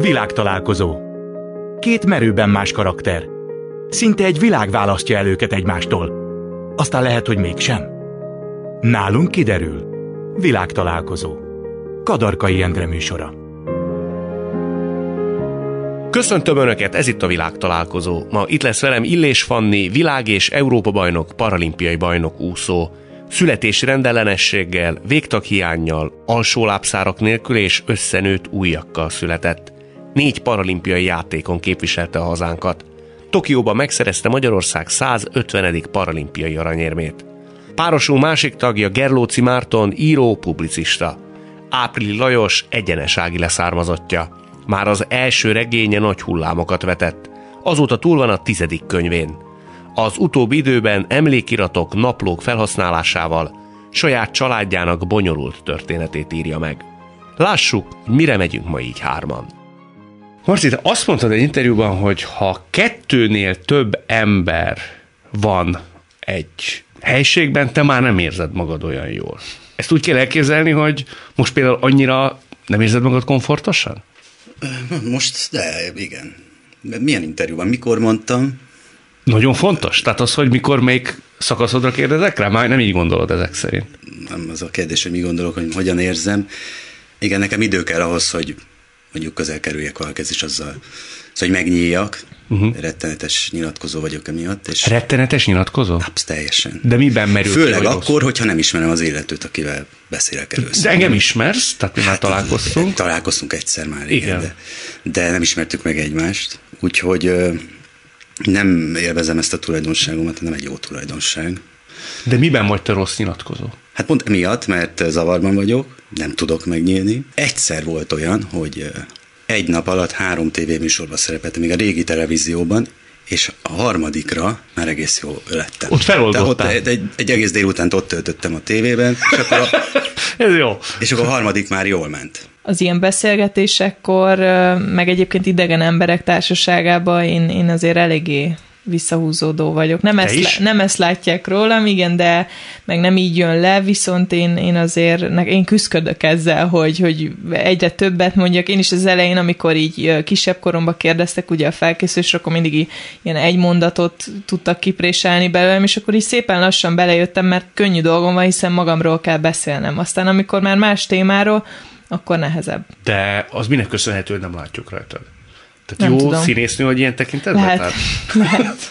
Világtalálkozó. Két merőben más karakter. Szinte egy világ választja el őket egymástól. Aztán lehet, hogy mégsem. Nálunk kiderül. Világtalálkozó. Kadarkai Endre műsora. Köszöntöm Önöket, ez itt a világtalálkozó. Ma itt lesz velem Illés Fanni, világ- és Európa-bajnok, paralimpiai bajnok úszó. Születési rendellenességgel, végtaghiányjal, alsólábszárak nélkül és összenőtt újakkal született. Négy paralimpiai játékon képviselte a hazánkat. Tokióban megszerezte Magyarország 150. paralimpiai aranyérmét. Párosul másik tagja Gerlóci Márton, író, publicista. Áprili Lajos egyenesági leszármazottja. Már az első regénye nagy hullámokat vetett. Azóta túl van a tizedik könyvén. Az utóbbi időben emlékiratok, naplók felhasználásával saját családjának bonyolult történetét írja meg. Lássuk, mire megyünk ma így hárman. Marci, te azt mondtad egy interjúban, hogy ha kettőnél több ember van egy helységben, te már nem érzed magad olyan jól. Ezt úgy kell elképzelni, hogy most például annyira nem érzed magad komfortosan? Most, de igen. Milyen interjúban? Mikor mondtam? Nagyon fontos. Tehát az, hogy mikor melyik szakaszodra kérdezek rá, már nem így gondolod ezek szerint. Nem az a kérdés, hogy mi gondolok, hogy hogyan érzem. Igen, nekem idő kell ahhoz, hogy mondjuk közel kerüljek valakihez, és azzal, szóval, hogy megnyíljak. Uh-huh. Rettenetes nyilatkozó vagyok emiatt. És Rettenetes nyilatkozó? Absz, teljesen. De miben merül Főleg ki, akkor, hogyha nem ismerem az illetőt, akivel beszélek először. De engem ismersz, tehát mi hát, már találkoztunk. Találkoztunk egyszer már, igen. igen. De, de nem ismertük meg egymást. Úgyhogy nem élvezem ezt a tulajdonságomat, nem egy jó tulajdonság. De miben vagy te rossz nyilatkozó? Hát pont emiatt, mert zavarban vagyok, nem tudok megnyílni. Egyszer volt olyan, hogy egy nap alatt három tévéműsorban szerepeltem, még a régi televízióban, és a harmadikra már egész jó lettem. Ott feloldottál. Ott egy, egy, egy egész délután ott töltöttem a tévében, és akkor a, Ez jó. És akkor a harmadik már jól ment. Az ilyen beszélgetésekkor, meg egyébként idegen emberek társaságában én, én azért eléggé visszahúzódó vagyok. Nem ezt, nem ezt látják rólam, igen, de meg nem így jön le, viszont én, én azért, én küzdködök ezzel, hogy, hogy egyre többet mondjak. Én is az elején, amikor így kisebb koromban kérdeztek ugye a felkészülésre, akkor mindig ilyen egy mondatot tudtak kipréselni belőlem, és akkor így szépen lassan belejöttem, mert könnyű dolgom van, hiszen magamról kell beszélnem. Aztán amikor már más témáról, akkor nehezebb. De az minek köszönhető, hogy nem látjuk rajtad? Tehát nem jó tudom. színésznő, hogy ilyen tekintetben? Lehet, Tehát... lehet.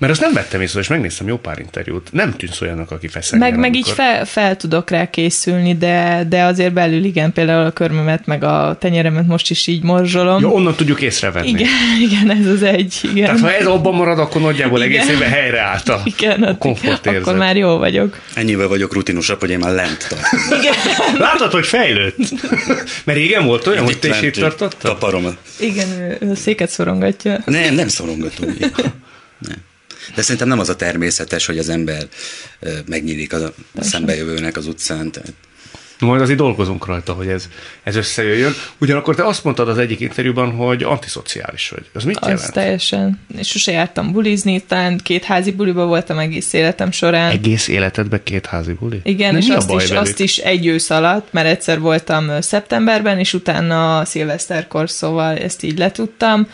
Mert azt nem vettem észre, és megnéztem jó pár interjút. Nem tűnsz olyannak, aki feszengel. Meg, meg így fel, fel, tudok rá készülni, de, de azért belül igen, például a körmömet, meg a tenyeremet most is így morzsolom. Jó, onnan tudjuk észrevenni. Igen, igen, ez az egy. Igen. Tehát ha ez abban marad, akkor nagyjából igen. egész évben helyreállt a, igen, a komfort érzet. Akkor már jó vagyok. Ennyivel vagyok rutinosabb, hogy én már lent tartom. Igen. Látod, hogy fejlődt? Mert régen volt olyan, hogy te is itt tartottad? Taparom. Igen, ő széket szorongatja. Nem, nem szorongatom. De szerintem nem az a természetes, hogy az ember megnyílik a szembejövőnek az utcán. Tehát majd azért dolgozunk rajta, hogy ez, ez összejöjjön. Ugyanakkor te azt mondtad az egyik interjúban, hogy antiszociális vagy. Az mit az jelent? teljesen. És sose jártam bulizni, talán két házi buliba voltam egész életem során. Egész életedben két házi buli? Igen, Nem és azt is, azt is egy ősz alatt, mert egyszer voltam szeptemberben, és utána szilveszterkor, szóval ezt így letudtam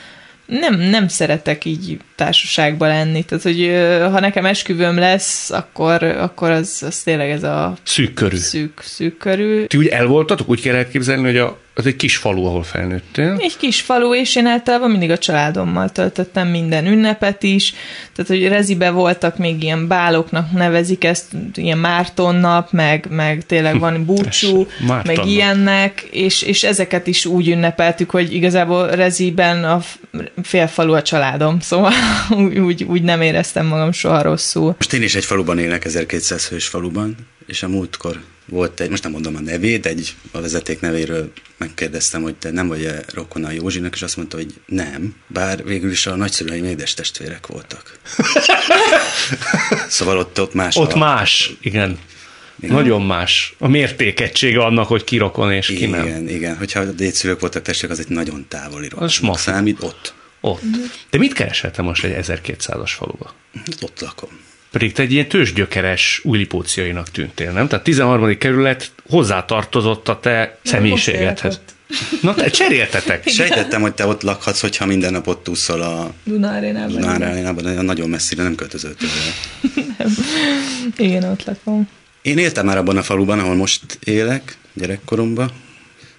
nem, nem szeretek így társaságban lenni. Tehát, hogy ha nekem esküvőm lesz, akkor, akkor az, az tényleg ez a... Szűk körű. Szűk, szűk körű. Ti úgy elvoltatok? Úgy kell elképzelni, hogy a, az egy kis falu, ahol felnőttél? Egy kis falu, és én általában mindig a családommal töltöttem minden ünnepet is. Tehát, hogy rezibe voltak még ilyen báloknak nevezik ezt, ilyen Márton nap, meg, meg tényleg van búcsú, meg ilyennek, és, és ezeket is úgy ünnepeltük, hogy igazából reziben a félfalu a családom, szóval úgy, úgy nem éreztem magam soha rosszul. Most én is egy faluban élek, 1200 hős faluban, és a múltkor volt egy, most nem mondom a nevét, egy a vezeték nevéről megkérdeztem, hogy te nem vagy-e rokona Józsinak, és azt mondta, hogy nem, bár végül is a nagyszülőim édes testvérek voltak. szóval ott, ott más. Ott a... más, igen. Igen. Nagyon más a mértékegysége annak, hogy ki rokon és ki igen, nem. Igen, igen. Hogyha a dédszülők voltak testvérek, az egy nagyon távoli rokon. Az számít ott. Ott. De mit kereseltem most egy 1200-as faluba? Ott lakom. Pedig te egy ilyen tőzsgyökeres újlipóciainak tűntél, nem? Tehát 13. kerület hozzátartozott a te személyiségedhez. Na te cseréltetek. Sejtettem, hogy te ott lakhatsz, hogyha minden nap ott úszol a Duna Arénában. Duna Arénában, nagyon messzire nem költözöltél nem. Igen, ott lakom. Én éltem már abban a faluban, ahol most élek, gyerekkoromban,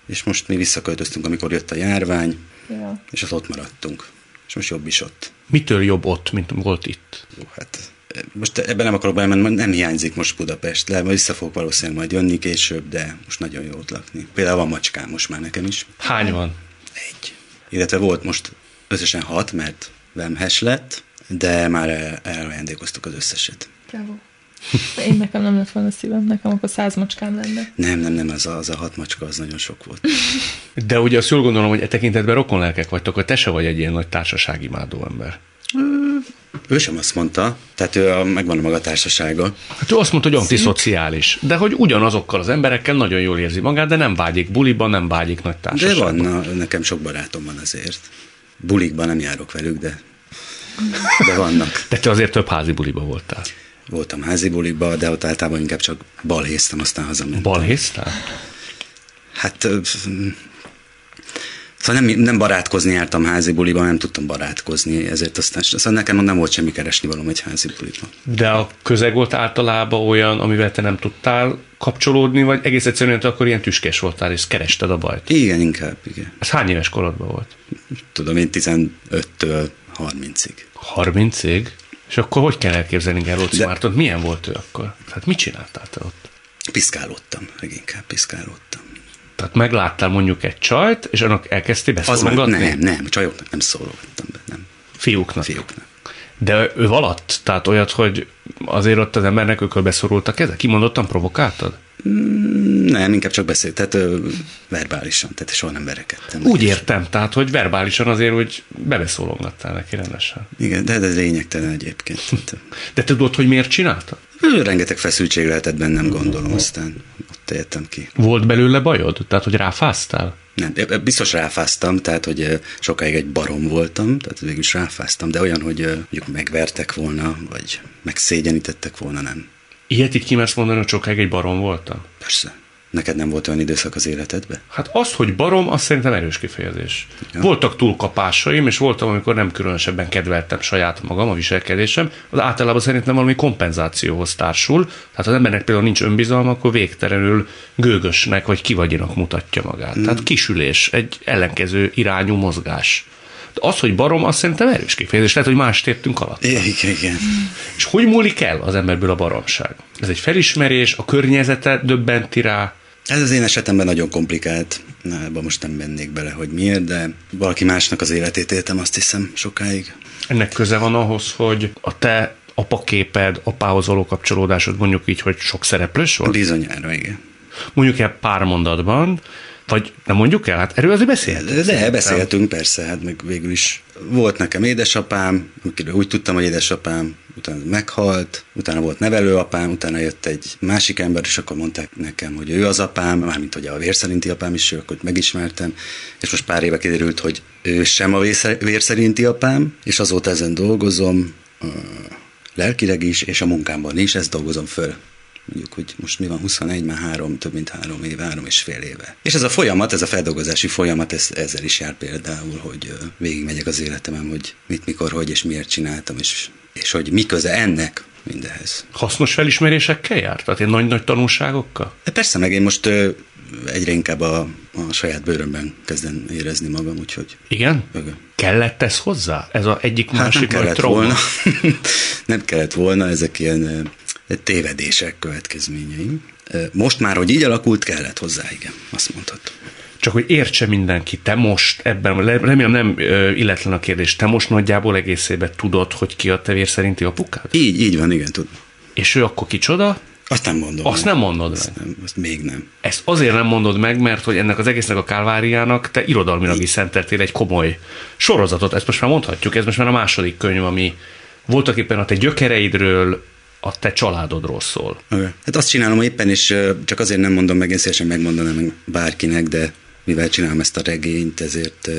és most mi visszaköltöztünk, amikor jött a járvány, ja. és az ott maradtunk. És most jobb is ott. Mitől jobb ott, mint volt itt? Jó, hát most ebben nem akarok bemenni, nem hiányzik most Budapest, le, vissza fogok valószínűleg majd jönni később, de most nagyon jó ott lakni. Például van macskám most már nekem is. Hány van? Egy. Illetve volt most összesen hat, mert vemhes lett, de már el, elajándékoztuk az összeset. Bravo. Én nekem nem lett volna szívem, nekem akkor száz macskám lenne. Nem, nem, nem, az a, az a hat macska, az nagyon sok volt. De ugye azt jól gondolom, hogy e tekintetben rokonlelkek vagytok, hogy te se vagy egy ilyen nagy társaságimádó ember. Ő sem azt mondta, tehát ő a, megvan a maga társasága. Hát ő azt mondta, hogy antiszociális, de hogy ugyanazokkal az emberekkel nagyon jól érzi magát, de nem vágyik buliban, nem vágyik nagy társaságban. De van, na, nekem sok barátom van azért. Bulikban nem járok velük, de, de vannak. De te azért több házi buliba voltál. Voltam házi buliba, de ott általában inkább csak balhéztem, aztán hazamentem. Balhéztál? Hát Szóval nem, nem barátkozni jártam házi buliba, nem tudtam barátkozni, ezért aztán szóval nekem nem volt semmi keresni való egy házi buliban. De a közeg volt általában olyan, amivel te nem tudtál kapcsolódni, vagy egész egyszerűen te akkor ilyen tüskés voltál, és kerested a bajt? Igen, inkább, igen. Ez hány éves korodban volt? Tudom, én 15-től 30-ig. 30-ig? És akkor hogy kell elképzelni Gerlóci De... Mártont? Milyen volt ő akkor? Hát mit csináltál te ott? Piszkálódtam, leginkább piszkálódtam. Tehát megláttál mondjuk egy csajt, és annak elkezdtél beszólogatni? Az nem, nem, csajoknak nem szólogattam be, nem. Fiúknak? Fiúknak. De ő valatt? Tehát olyat, hogy azért ott az embernek ökölbe a keze? Kimondottan provokáltad? Mm, nem, inkább csak beszélt, tehát ö, verbálisan, tehát soha nem verekedtem. Úgy értem, tehát, hogy verbálisan azért, hogy bebeszólogattál neki rendesen. Igen, de ez lényegtelen egyébként. de tudod, hogy miért csinálta? Rengeteg feszültség lehetett bennem, gondolom, aztán ott éltem ki. Volt belőle bajod? Tehát, hogy ráfáztál? Nem, biztos ráfáztam, tehát, hogy sokáig egy barom voltam, tehát végül is ráfáztam, de olyan, hogy mondjuk megvertek volna, vagy megszégyenítettek volna, nem. Ilyet így kimersz mondani, hogy sokáig egy barom voltam? Persze. Neked nem volt olyan időszak az életedben? Hát az, hogy barom, az szerintem erős kifejezés. Ja. Voltak túlkapásaim, és voltam, amikor nem különösebben kedveltem saját magam, a viselkedésem, az általában szerintem valami kompenzációhoz társul. Tehát az embernek például nincs önbizalma, akkor végtelenül gőgösnek vagy kivagyinak mutatja magát. Hmm. Tehát kisülés, egy ellenkező irányú mozgás. De az, hogy barom, azt szerintem erős kifejezés. Lehet, hogy más értünk alatt. Igen, igen. És hogy múlik el az emberből a baromság? Ez egy felismerés, a környezete döbbenti rá, ez az én esetemben nagyon komplikált. Na, ebben most nem mennék bele, hogy miért, de valaki másnak az életét éltem, azt hiszem, sokáig. Ennek köze van ahhoz, hogy a te apaképed, apához való kapcsolódásod mondjuk így, hogy sok szereplős volt? Bizonyára, igen. Mondjuk el pár mondatban, vagy nem mondjuk el? Hát erről azért beszéltünk. De, beszéltünk, persze, hát meg végül is volt nekem édesapám, akiről úgy tudtam, hogy édesapám, utána meghalt, utána volt nevelőapám, utána jött egy másik ember, és akkor mondták nekem, hogy ő az apám, mármint hogy a vérszerinti apám is, ő, akkor megismertem, és most pár éve kiderült, hogy ő sem a vérszerinti apám, és azóta ezen dolgozom, lelkileg is, és a munkámban is, ezt dolgozom föl mondjuk, hogy most mi van, 21, már három, több mint három éve, három és fél éve. És ez a folyamat, ez a feldolgozási folyamat, ez, ezzel is jár például, hogy végigmegyek az életemem, hogy mit, mikor, hogy és miért csináltam, és, és hogy mi köze ennek mindehez. Hasznos felismerésekkel jár? Tehát ilyen nagy-nagy tanulságokkal? De persze, meg én most egyre inkább a, a saját bőrömben kezdem érezni magam, úgyhogy... Igen? Ögö. Kellett ez hozzá? Ez az egyik hát másik nem kellett volna. nem kellett volna, ezek ilyen tévedések következményei. Most már, hogy így alakult, kellett hozzá, igen, azt mondhatom. Csak hogy értse mindenki, te most ebben, remélem nem illetlen a kérdés, te most nagyjából egészében tudod, hogy ki a tevér szerinti apukád? Így, így van, igen, tudom. És ő akkor kicsoda? Azt nem mondom. Azt meg. nem mondod azt meg. Nem, azt még nem. Ezt azért nem mondod meg, mert hogy ennek az egésznek a kálváriának te irodalmilag is szenteltél egy komoly sorozatot. Ezt most már mondhatjuk, ez most már a második könyv, ami voltak éppen a te gyökereidről, a te családodról szól. Hát azt csinálom éppen, és csak azért nem mondom meg, én szívesen megmondanám bárkinek, de mivel csinálom ezt a regényt, ezért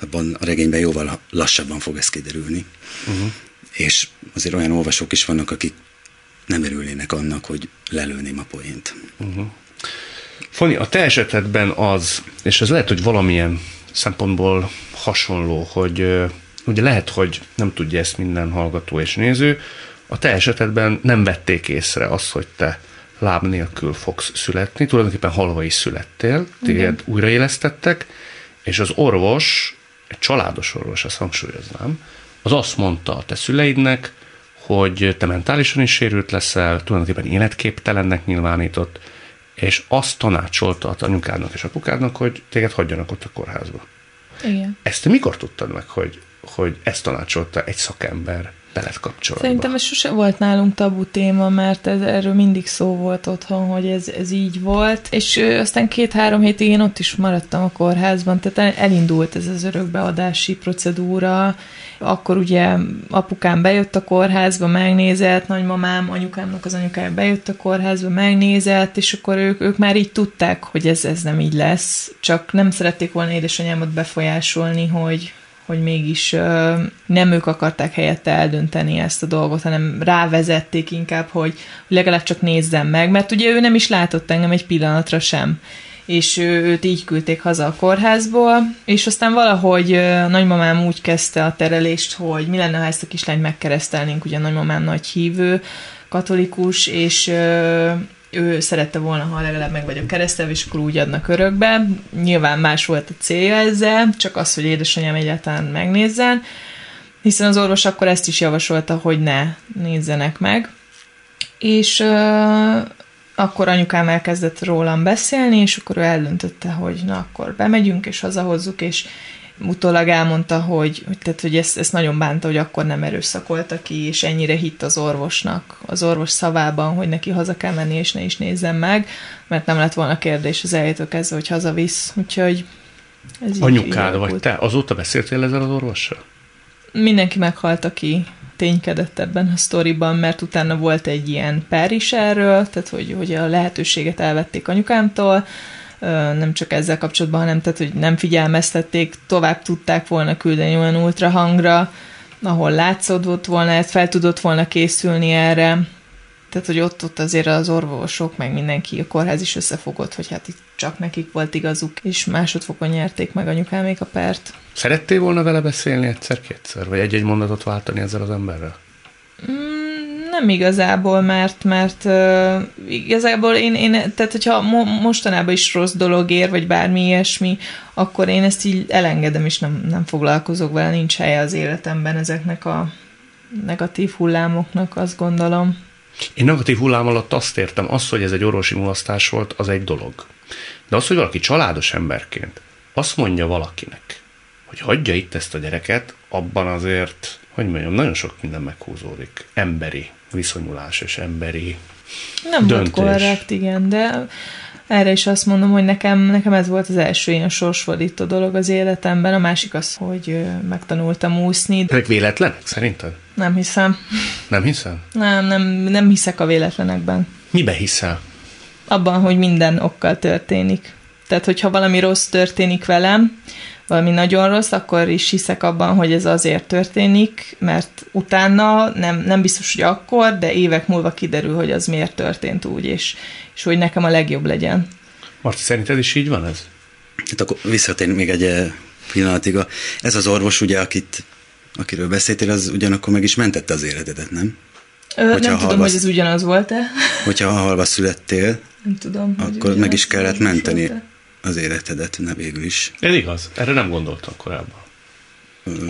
abban a regényben jóval lassabban fog ez kiderülni. Uh-huh. És azért olyan olvasók is vannak, akik nem örülnének annak, hogy lelőném a poént. Uh-huh. Fani, a te esetedben az, és ez lehet, hogy valamilyen szempontból hasonló, hogy ugye lehet, hogy nem tudja ezt minden hallgató és néző, a te esetedben nem vették észre azt, hogy te láb nélkül fogsz születni, tulajdonképpen halva is születtél, téged újraélesztettek, és az orvos, egy családos orvos, ezt hangsúlyoznám, az azt mondta a te szüleidnek, hogy te mentálisan is sérült leszel, tulajdonképpen életképtelennek nyilvánított, és azt tanácsolta a anyukádnak és apukádnak, hogy téged hagyjanak ott a kórházba. Igen. Ezt te mikor tudtad meg, hogy, hogy ezt tanácsolta egy szakember veled kapcsolatban? Szerintem ez sose volt nálunk tabu téma, mert ez, erről mindig szó volt otthon, hogy ez, ez így volt, és ö, aztán két-három hétig én ott is maradtam a kórházban, tehát elindult ez az örökbeadási procedúra, akkor ugye apukám bejött a kórházba, megnézett, nagymamám, anyukámnak az anyukája bejött a kórházba, megnézett, és akkor ők, ők már így tudták, hogy ez, ez nem így lesz, csak nem szerették volna édesanyámat befolyásolni, hogy, hogy mégis nem ők akarták helyette eldönteni ezt a dolgot, hanem rávezették inkább, hogy legalább csak nézzem meg, mert ugye ő nem is látott engem egy pillanatra sem. És őt így küldték haza a kórházból, és aztán valahogy a nagymamám úgy kezdte a terelést, hogy mi lenne, ha ezt a kislányt megkeresztelnénk, ugye a nagymamám nagy hívő, katolikus, és ő szerette volna, ha legalább meg vagyok keresztelve, és akkor úgy adnak örökbe. Nyilván más volt a célja ezzel, csak az, hogy édesanyám egyáltalán megnézzen, hiszen az orvos akkor ezt is javasolta, hogy ne nézzenek meg. És akkor anyukám elkezdett rólam beszélni, és akkor ő eldöntötte, hogy na akkor bemegyünk, és hazahozzuk, és utólag elmondta, hogy, hogy, tehát, hogy ezt, ezt nagyon bánta, hogy akkor nem erőszakolta ki, és ennyire hitt az orvosnak, az orvos szavában, hogy neki haza kell menni, és ne is nézzem meg, mert nem lett volna kérdés az elejétől kezdve, hogy hazavisz. Úgyhogy ez Anyukád vagy te? Azóta beszéltél ezzel az orvossal? Mindenki meghalt, aki ténykedett ebben a sztoriban, mert utána volt egy ilyen per is erről, tehát hogy, hogy a lehetőséget elvették anyukámtól, nem csak ezzel kapcsolatban, hanem tehát, hogy nem figyelmeztették, tovább tudták volna küldeni olyan ultrahangra, ahol látszódott volna, fel tudott volna készülni erre, tehát, hogy ott, ott azért az orvosok, meg mindenki, a kórház is összefogott, hogy hát itt csak nekik volt igazuk, és másodfokon nyerték meg anyukámék a pert. Szerettél volna vele beszélni egyszer-kétszer, vagy egy-egy mondatot váltani ezzel az emberrel? Mm, nem igazából, mert, mert uh, igazából én, én, tehát hogyha mo- mostanában is rossz dolog ér, vagy bármi ilyesmi, akkor én ezt így elengedem, és nem, nem foglalkozok vele, nincs helye az életemben ezeknek a negatív hullámoknak, azt gondolom. Én negatív hullám alatt azt értem, az, hogy ez egy orvosi mulasztás volt, az egy dolog. De az, hogy valaki családos emberként azt mondja valakinek, hogy hagyja itt ezt a gyereket, abban azért, hogy mondjam, nagyon sok minden meghúzódik. Emberi viszonyulás és emberi Nem döntés. volt korrekt, igen, de erre is azt mondom, hogy nekem, nekem ez volt az első ilyen sorsfordító dolog az életemben, a másik az, hogy megtanultam úszni. Ezek véletlenek szerinted? Nem hiszem. Nem hiszem? Nem, nem, nem hiszek a véletlenekben. Mibe hiszel? Abban, hogy minden okkal történik. Tehát, hogyha valami rossz történik velem, valami nagyon rossz, akkor is hiszek abban, hogy ez azért történik, mert utána nem, nem biztos, hogy akkor, de évek múlva kiderül, hogy az miért történt úgy, és, és hogy nekem a legjobb legyen. Marci, szerinted is így van ez? Hát akkor visszatérni még egy pillanatig. Ez az orvos, ugye, akit, akiről beszéltél, az ugyanakkor meg is mentette az életedet, nem? Ö, nem tudom, halva, hogy ez ugyanaz volt-e. Hogyha halva születtél, nem tudom, akkor meg is kellett menteni az életedet, ne végül is. Ez igaz, erre nem gondoltam korábban.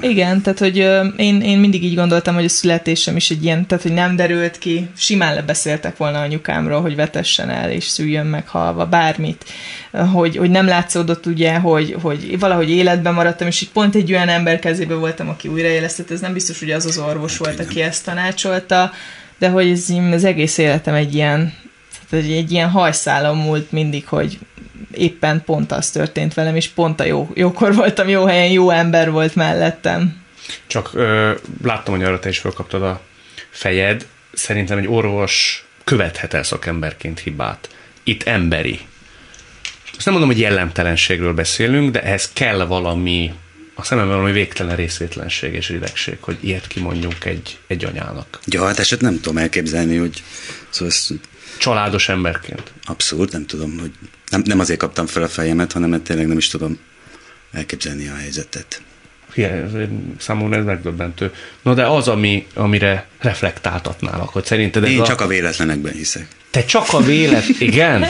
Igen, tehát hogy én, én mindig így gondoltam, hogy a születésem is egy ilyen, tehát hogy nem derült ki, simán lebeszéltek volna anyukámról, hogy vetessen el és szüljön meg halva, bármit, hogy, hogy nem látszódott ugye, hogy, hogy valahogy életben maradtam, és így pont egy olyan ember kezébe voltam, aki újraélesztett, ez nem biztos, hogy az az orvos volt, aki ezt tanácsolta, de hogy ez, az egész életem egy ilyen, tehát egy ilyen hajszálon múlt mindig, hogy éppen pont az történt velem, és pont a jó, jókor voltam jó helyen, jó ember volt mellettem. Csak ö, láttam, hogy arra te is felkaptad a fejed. Szerintem egy orvos követhet el szakemberként hibát. Itt emberi. Azt nem mondom, hogy jellemtelenségről beszélünk, de ehhez kell valami, a szememben valami végtelen részvétlenség és ridegség, hogy ilyet kimondjunk egy, egy anyának. Ja, hát eset nem tudom elképzelni, hogy szóval ezt Családos emberként. Abszolút, nem tudom, hogy nem, nem azért kaptam fel a fejemet, hanem mert tényleg nem is tudom elképzelni a helyzetet. Számomra ez megdöbbentő. Na de az, ami, amire reflektáltatnálak, hogy szerinted ez Én a... csak a véletlenekben hiszek. Te csak a vélet... Igen?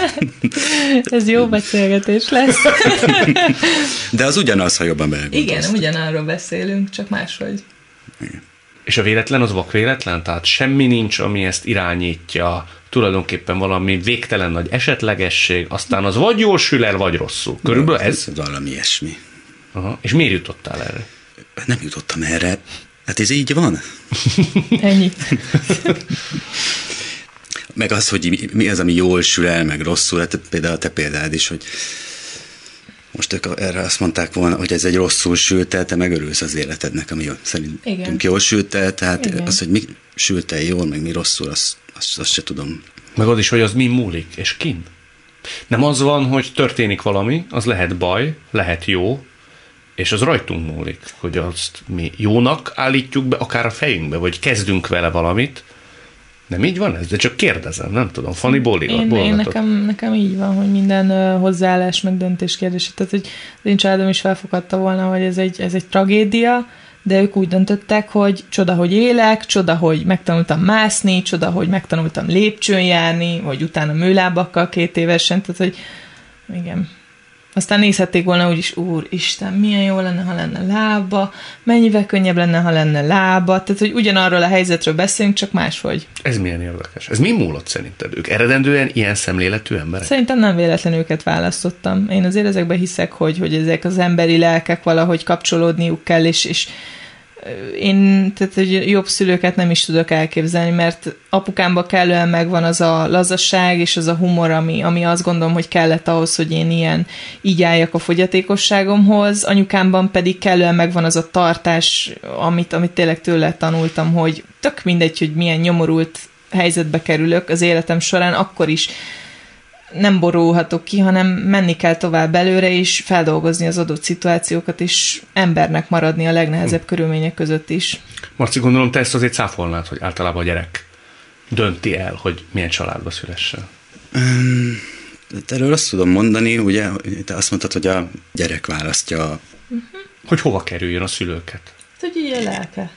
ez jó beszélgetés lesz. De az ugyanaz, ha jobban belegondolsz. Igen, ugyanarról beszélünk, csak máshogy. Igen. És a véletlen az vakvéletlen? Tehát semmi nincs, ami ezt irányítja, tulajdonképpen valami végtelen nagy esetlegesség, aztán az vagy jól sül el, vagy rosszul. Körülbelül ez? valami ilyesmi. Aha. És miért jutottál erre? Nem jutottam erre. Hát ez így van. Ennyi. meg az, hogy mi az, ami jól sül el, meg rosszul. Hát például a te példád is, hogy most ők erre azt mondták volna, hogy ez egy rosszul sült el, te megörülsz az életednek, ami szerintünk Igen. jól sült el, tehát Igen. az, hogy mi sült el jól, meg mi rosszul, azt, azt, azt se tudom. Meg az is, hogy az mi múlik, és kin. Nem az van, hogy történik valami, az lehet baj, lehet jó, és az rajtunk múlik, hogy azt mi jónak állítjuk be, akár a fejünkbe, vagy kezdünk vele valamit, nem így van ez? De csak kérdezem, nem tudom. Fanny bóligat, én, én nekem, nekem így van, hogy minden uh, hozzáállás meg döntés kérdés. Tehát, hogy az én családom is felfogadta volna, hogy ez egy, ez egy tragédia, de ők úgy döntöttek, hogy csoda, hogy élek, csoda, hogy megtanultam mászni, csoda, hogy megtanultam lépcsőn járni, vagy utána műlábakkal két évesen, tehát, hogy igen, aztán nézhették volna úgy is, úr, Isten, milyen jó lenne, ha lenne lába, mennyivel könnyebb lenne, ha lenne lába. Tehát, hogy ugyanarról a helyzetről beszélünk, csak máshogy. Ez milyen érdekes. Ez mi múlott szerinted? Ők eredendően ilyen szemléletű emberek? Szerintem nem véletlen őket választottam. Én azért ezekben hiszek, hogy, hogy ezek az emberi lelkek valahogy kapcsolódniuk kell, és, és én tehát hogy jobb szülőket nem is tudok elképzelni, mert apukámban kellően megvan az a lazasság és az a humor, ami, ami azt gondolom, hogy kellett ahhoz, hogy én ilyen így álljak a fogyatékosságomhoz. Anyukámban pedig kellően megvan az a tartás, amit, amit tényleg tőle tanultam, hogy tök mindegy, hogy milyen nyomorult helyzetbe kerülök az életem során, akkor is nem borulhatok ki, hanem menni kell tovább előre, és feldolgozni az adott szituációkat, és embernek maradni a legnehezebb hm. körülmények között is. Marci, gondolom te ezt azért cáfolnád, hogy általában a gyerek dönti el, hogy milyen családba szülessen. Um, erről azt tudom mondani, ugye, te azt mondtad, hogy a gyerek választja. Uh-huh. Hogy hova kerüljön a szülőket? Hogy így a lelke.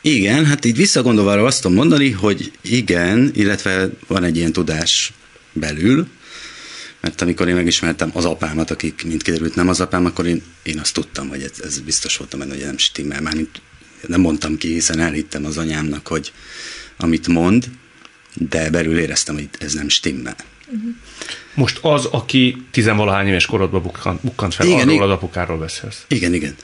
Igen, hát így visszagondolva azt tudom mondani, hogy igen, illetve van egy ilyen tudás belül, mert amikor én megismertem az apámat, akik mint kiderült nem az apám, akkor én, én azt tudtam, hogy ez, ez biztos voltam benne, hogy nem stimmel. Mármint nem mondtam ki, hiszen elhittem az anyámnak, hogy amit mond, de belül éreztem, hogy ez nem stimmel. Most az, aki tizenvalahány éves korodban bukkant, bukkant fel, igen, arról igen, az apukáról beszélsz. Igen, igen.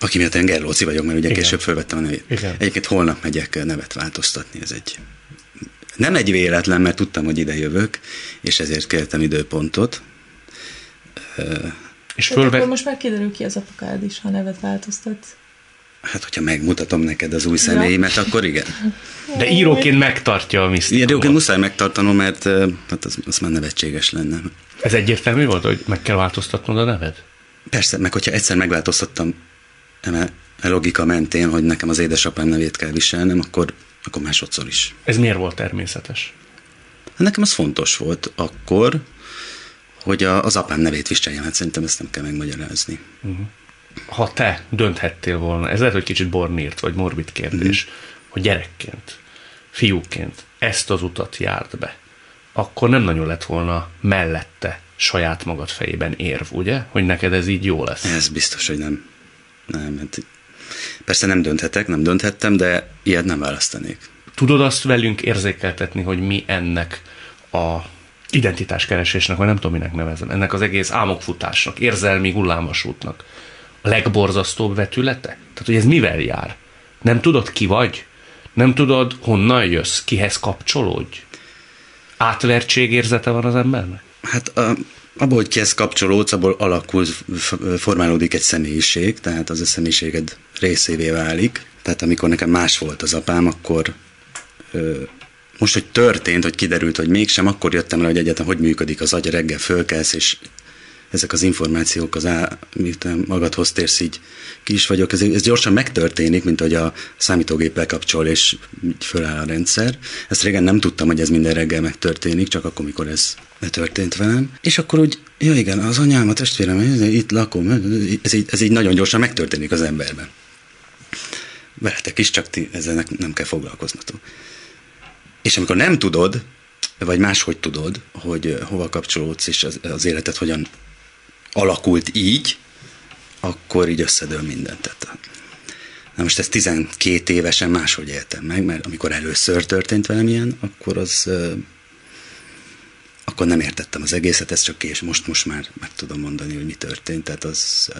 Aki miatt én Gerlóci vagyok, mert ugye igen. később felvettem a nevét. Igen. Egyébként holnap megyek nevet változtatni, ez egy nem egy véletlen, mert tudtam, hogy ide jövök, és ezért kértem időpontot. És fölve... akkor most már kiderül ki az apukád is, ha nevet változtatsz. Hát, hogyha megmutatom neked az új személyimet, ja. akkor igen. De íróként megtartja a misztikumot. Íróként muszáj megtartanom, mert hát az, az már nevetséges lenne. Ez egyértelmű volt, hogy meg kell változtatnod a neved? Persze, meg hogyha egyszer megváltoztattam eme, a logika mentén, hogy nekem az édesapám nevét kell viselnem, akkor akkor másodszor is. Ez miért volt természetes? Nekem az fontos volt akkor, hogy a, az apám nevét viseljem, hát szerintem ezt nem kell megmagyarázni. Uh-huh. Ha te dönthettél volna, ez lehet, hogy kicsit bornírt, vagy morbid kérdés, uh-huh. hogy gyerekként, fiúként ezt az utat járt be, akkor nem nagyon lett volna mellette saját magad fejében érv, ugye? Hogy neked ez így jó lesz. Ez biztos, hogy nem. Nem, hát Persze nem dönthetek, nem dönthettem, de ilyet nem választanék. Tudod azt velünk érzékeltetni, hogy mi ennek a identitáskeresésnek, vagy nem tudom, minek nevezem, ennek az egész álmokfutásnak, érzelmi hullámvasútnak a legborzasztóbb vetülete? Tehát, hogy ez mivel jár? Nem tudod, ki vagy? Nem tudod, honnan jössz? Kihez kapcsolódj? Átvertségérzete van az embernek? Hát a, abból, hogy kihez kapcsolódsz, abból alakul, formálódik egy személyiség, tehát az a személyiséged részévé válik. Tehát amikor nekem más volt az apám, akkor ö, most, hogy történt, hogy kiderült, hogy mégsem, akkor jöttem rá, hogy egyetem hogy működik az agy, reggel fölkelsz, és ezek az információk, az á, miután magadhoz térsz, így ki is vagyok, ez, ez gyorsan megtörténik, mint hogy a számítógép lekapcsol, és föláll a rendszer. Ezt régen nem tudtam, hogy ez minden reggel megtörténik, csak akkor, mikor ez történt velem. És akkor úgy, ja igen, az anyám, a testvérem, itt lakom, ez így, ez így nagyon gyorsan megtörténik az emberben. Veletek is, csak ti ezzel nem kell foglalkoznatok. És amikor nem tudod, vagy máshogy tudod, hogy hova kapcsolódsz, és az, az életed hogyan alakult így, akkor így összedől mindent. Tehát, na most ezt 12 évesen máshogy éltem meg, mert amikor először történt velem ilyen, akkor az akkor nem értettem az egészet, ez csak és most, most már meg tudom mondani, hogy mi történt. Tehát az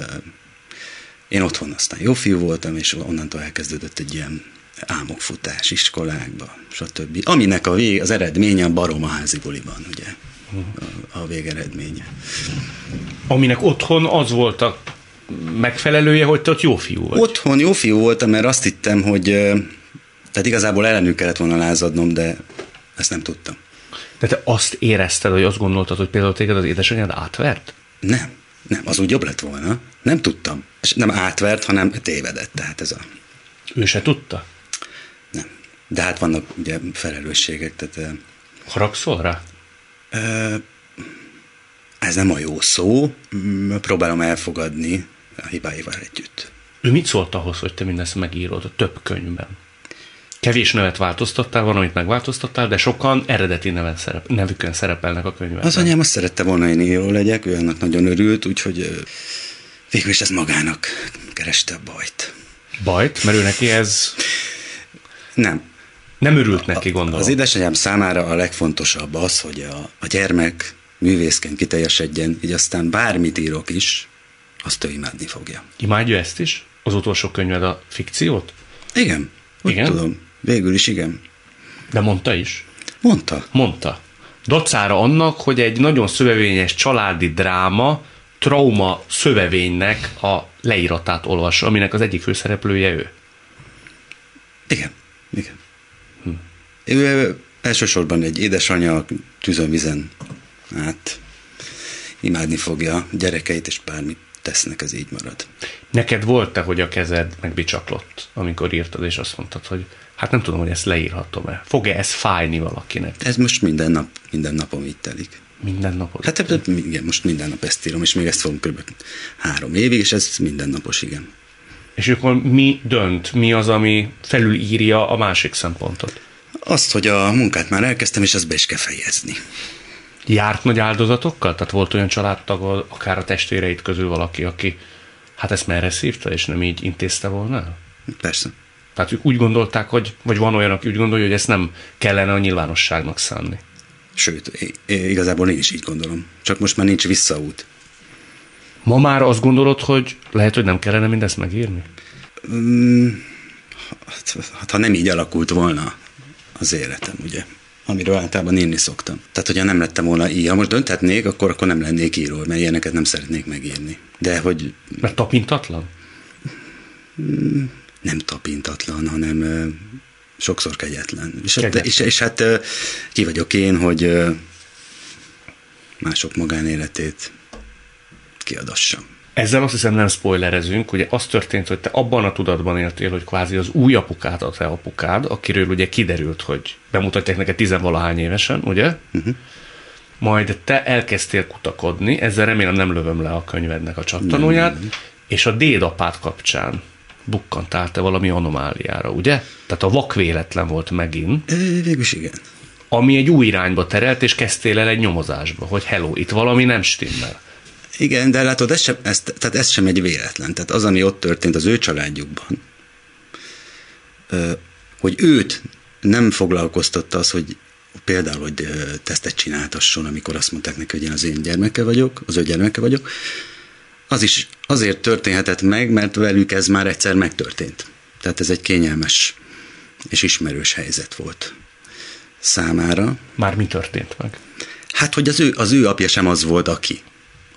én otthon aztán jó fiú voltam, és onnantól elkezdődött egy ilyen álmokfutás iskolákba, stb. Aminek a vég, az eredménye a barom a házi buliban, ugye, a, végeredménye. Aminek otthon az volt a megfelelője, hogy te ott jó fiú vagy. Otthon jó fiú voltam, mert azt hittem, hogy tehát igazából ellenük kellett volna lázadnom, de ezt nem tudtam. De te azt érezted, hogy azt gondoltad, hogy például téged az édesanyád átvert? Nem, nem, az úgy jobb lett volna. Nem tudtam. És nem átvert, hanem tévedett. Tehát ez a... Ő se tudta? Nem. De hát vannak ugye felelősségek, tehát... Haragszol rá? Ez nem a jó szó, próbálom elfogadni a hibáival együtt. Ő mit szólt ahhoz, hogy te mindezt megírod a több könyvben? Kevés nevet változtattál, van, amit megváltoztattál, de sokan eredeti neven szerep, nevükön szerepelnek a könyvben. Az anyám azt szerette volna, hogy én író legyek, ő annak nagyon örült, úgyhogy végül is ez magának kereste a bajt. Bajt? Mert ő neki ez... Nem. Nem örült neki, gondolom. Az édesanyám számára a legfontosabb az, hogy a, a gyermek művészként kiteljesedjen, így aztán bármit írok is, azt ő imádni fogja. Imádja ezt is? Az utolsó könyved a fikciót? Igen. Úgy igen? tudom. Végül is igen. De mondta is? Mondta. Mondta. Dacára annak, hogy egy nagyon szövevényes családi dráma trauma szövevénynek a leíratát olvas, aminek az egyik főszereplője ő. Igen, igen. Ő elsősorban egy édesanyja tűzön vizen át imádni fogja gyerekeit, és bármit tesznek, ez így marad. Neked volt-e, hogy a kezed megbicsaklott, amikor írtad, és azt mondtad, hogy hát nem tudom, hogy ezt leírhatom-e. Fog-e ez fájni valakinek? Ez most minden nap, minden napom így telik. Minden napot? Hát ebben, igen, most minden nap ezt írom, és még ezt fogom kb. három évig, és ez mindennapos, igen. És akkor mi dönt? Mi az, ami felülírja a másik szempontot? Azt, hogy a munkát már elkezdtem, és ezt be is kell fejezni. Járt nagy áldozatokkal? Tehát volt olyan családtag, akár a testvéreit közül valaki, aki hát ezt merre szívta, és nem így intézte volna? Persze. Tehát ők úgy gondolták, hogy, vagy van olyan, aki úgy gondolja, hogy ezt nem kellene a nyilvánosságnak szánni. Sőt, igazából én is így gondolom. Csak most már nincs visszaút. Ma már azt gondolod, hogy lehet, hogy nem kellene mindezt megírni? Mm, hát, hát, ha nem így alakult volna az életem, ugye? Amiről általában írni szoktam. Tehát, hogyha nem lettem volna így, ha most dönthetnék, akkor, akkor nem lennék író, mert ilyeneket nem szeretnék megírni. De hogy... Mert tapintatlan? Mm, nem tapintatlan, hanem sokszor kegyetlen. És, kegyetlen. És, és hát ki vagyok én, hogy mások magánéletét kiadassam. Ezzel azt hiszem nem spoilerezünk, ugye az történt, hogy te abban a tudatban éltél, hogy kvázi az új apukád a te apukád, akiről ugye kiderült, hogy bemutatják neked tizenvalahány évesen, ugye? Uh-huh. Majd te elkezdtél kutakodni, ezzel remélem nem lövöm le a könyvednek a csattanóját, nem, nem. és a dédapád kapcsán bukkantál te valami anomáliára, ugye? Tehát a vak véletlen volt megint. Végülis igen. Ami egy új irányba terelt, és kezdtél el egy nyomozásba, hogy hello, itt valami nem stimmel. Igen, de látod, ez sem, ez, tehát ez sem egy véletlen. Tehát az, ami ott történt az ő családjukban, hogy őt nem foglalkoztatta az, hogy például, hogy tesztet csináltasson, amikor azt mondták neki, hogy én az én gyermeke vagyok, az ő gyermeke vagyok, az is azért történhetett meg, mert velük ez már egyszer megtörtént. Tehát ez egy kényelmes és ismerős helyzet volt számára. Már mi történt meg? Hát, hogy az ő, az ő apja sem az volt, aki.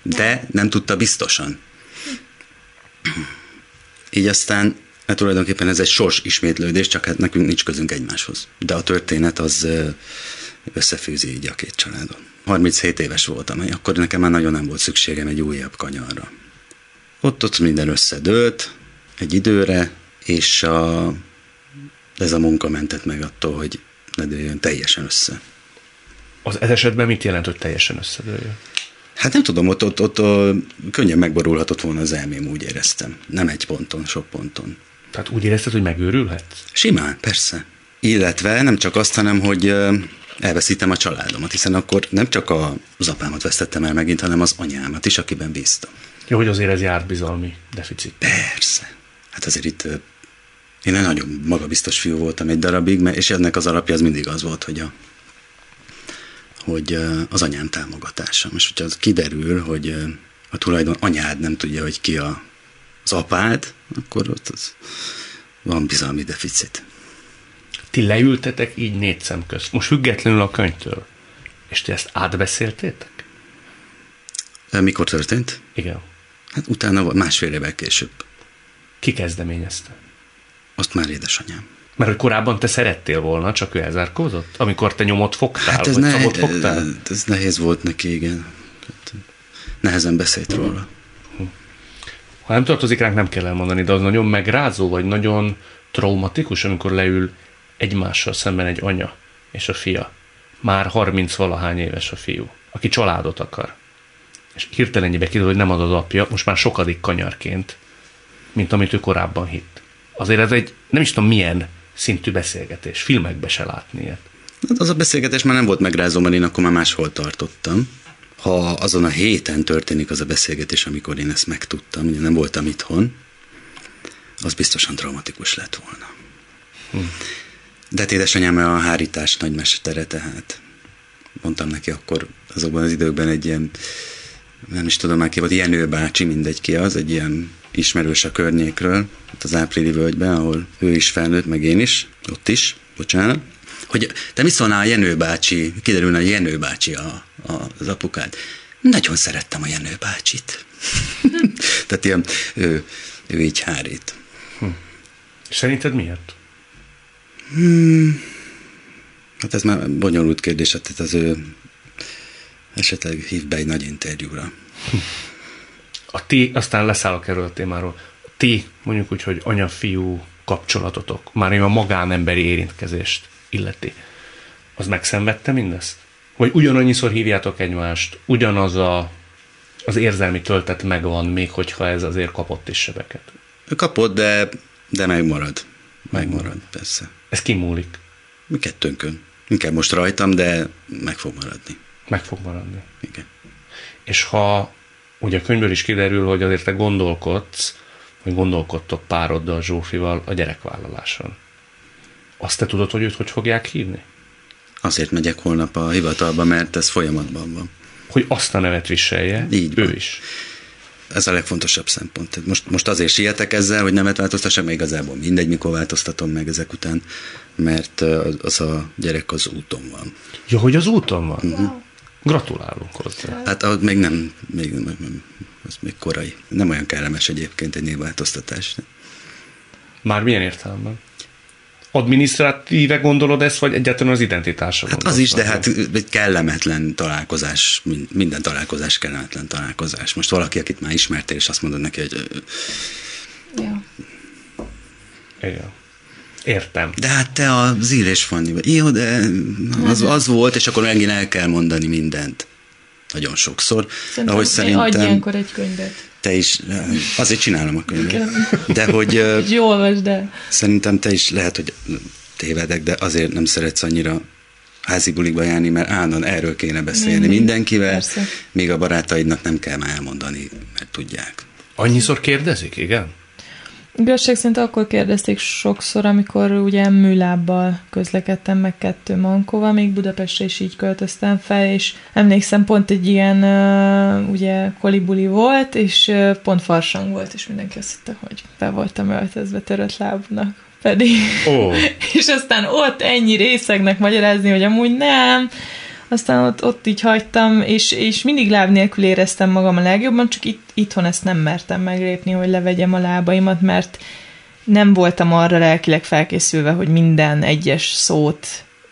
De nem tudta biztosan. Így aztán hát tulajdonképpen ez egy sors ismétlődés, csak hát nekünk nincs közünk egymáshoz. De a történet az összefűzi így a két családon. 37 éves voltam, akkor nekem már nagyon nem volt szükségem egy újabb kanyarra. Ott, ott minden összedőlt egy időre, és a, ez a munka mentett meg attól, hogy ne dőljön teljesen össze. Az ez esetben mit jelent, hogy teljesen összedőljön? Hát nem tudom, ott, ott, ott, ott könnyen megborulhatott volna az elmém, úgy éreztem. Nem egy ponton, sok ponton. Tehát úgy érezted, hogy megőrülhetsz? Simán, persze. Illetve nem csak azt, hanem, hogy elveszítem a családomat, hiszen akkor nem csak az apámat vesztettem el megint, hanem az anyámat is, akiben bíztam. Jó, hogy azért ez járt bizalmi deficit. Persze. Hát azért itt én egy nagyon magabiztos fiú voltam egy darabig, és ennek az alapja az mindig az volt, hogy, a, hogy az anyám támogatása. És hogyha az kiderül, hogy a tulajdon anyád nem tudja, hogy ki a, az apád, akkor ott az van bizalmi deficit. Ti leültetek így négy szem közt, most függetlenül a könyvtől, és ti ezt átbeszéltétek? Mikor történt? Igen. Hát utána másfél évvel később. Ki kezdeményezte? Azt már édesanyám. Mert hogy korábban te szerettél volna, csak ő elzárkózott? Amikor te nyomot fogtál, hát ez vagy ne, fogtál? Ez nehéz volt neki, igen. Nehezen beszélt róla. Ha nem tartozik ránk, nem kell elmondani, de az nagyon megrázó, vagy nagyon traumatikus, amikor leül egymással szemben egy anya és a fia. Már 30 valahány éves a fiú, aki családot akar. És hirtelen kiderül, hogy nem ad az apja, most már sokadik kanyarként, mint amit ő korábban hitt. Azért ez egy, nem is tudom milyen szintű beszélgetés, filmekbe se látni ilyet. Hát az a beszélgetés már nem volt megrázó, mert én akkor már máshol tartottam. Ha azon a héten történik az a beszélgetés, amikor én ezt megtudtam, ugye nem voltam itthon, az biztosan traumatikus lett volna. Hm. De hát édesanyám a hárítás nagymestere, tehát mondtam neki akkor azokban az időkben egy ilyen, nem is tudom már ki volt, Jenő bácsi, mindegy ki az, egy ilyen ismerős a környékről, ott az Áprili völgyben, ahol ő is felnőtt, meg én is, ott is, bocsánat, hogy te mit szólnál a Jenő bácsi, kiderülne a Jenő bácsi a, a, az apukád. Nagyon szerettem a Jenő bácsit. Tehát ilyen, ő, ő így hárít. Hm. Szerinted miért? Hmm. Hát ez már bonyolult kérdés, hát az ő esetleg hív be egy nagy interjúra. A ti, aztán leszállok erről a témáról, ti, mondjuk úgy, hogy anya-fiú kapcsolatotok, már én a magánemberi érintkezést illeti, az megszenvedte mindezt? Hogy ugyanannyiszor hívjátok egymást, ugyanaz a, az érzelmi töltet megvan, még hogyha ez azért kapott is sebeket? Kapott, de, de megmarad. Megmarad, persze. Ez kimúlik. Mi kettőnkön. Inkább most rajtam, de meg fog maradni. Meg fog maradni. Igen. És ha ugye a könyvből is kiderül, hogy azért te gondolkodsz, hogy gondolkodtok pároddal Zsófival a gyerekvállaláson. Azt te tudod, hogy őt hogy fogják hívni? Azért megyek holnap a hivatalba, mert ez folyamatban van. Hogy azt a nevet viselje, Így ő van. is ez a legfontosabb szempont. Most, most azért sietek ezzel, hogy nemet változtassam, még igazából mindegy, mikor változtatom meg ezek után, mert az a gyerek az úton van. Ja, hogy az úton van? Uh-huh. Gratulálunk hozzá. Hát ahhoz még nem, még, nem, az még korai. Nem olyan kellemes egyébként egy névváltoztatás. Már milyen értelemben? adminisztratíve gondolod ezt, vagy egyáltalán az identitásra Hát az is, de hát egy kellemetlen találkozás, minden találkozás kellemetlen találkozás. Most valaki, akit már ismertél, és azt mondod neki, hogy... Ja. Igen. Értem. De hát te az írés Fanni vagy. Jó, de az, az volt, és akkor megint el kell mondani mindent. Nagyon sokszor. Szerintem ahogy szerintem... Adj ilyenkor egy könyvet te is, azért csinálom a könyvet. De hogy... Jó olvasd de. Szerintem te is lehet, hogy tévedek, de azért nem szeretsz annyira házi bulikba járni, mert állandóan erről kéne beszélni Mindig. mindenkivel, Persze. még a barátaidnak nem kell már elmondani, mert tudják. Annyiszor kérdezik, igen? Igazság szerint akkor kérdezték sokszor, amikor ugye műlábbal közlekedtem meg kettő mankóval, még Budapestre is így költöztem fel, és emlékszem pont egy ilyen uh, ugye kolibuli volt, és uh, pont farsang volt, és mindenki azt hitte, hogy be voltam öltözve törött lábnak pedig. Oh. és aztán ott ennyi részegnek magyarázni, hogy amúgy nem, aztán ott, ott így hagytam, és, és mindig láb nélkül éreztem magam a legjobban, csak itt, itthon ezt nem mertem meglépni, hogy levegyem a lábaimat, mert nem voltam arra lelkileg felkészülve, hogy minden egyes szót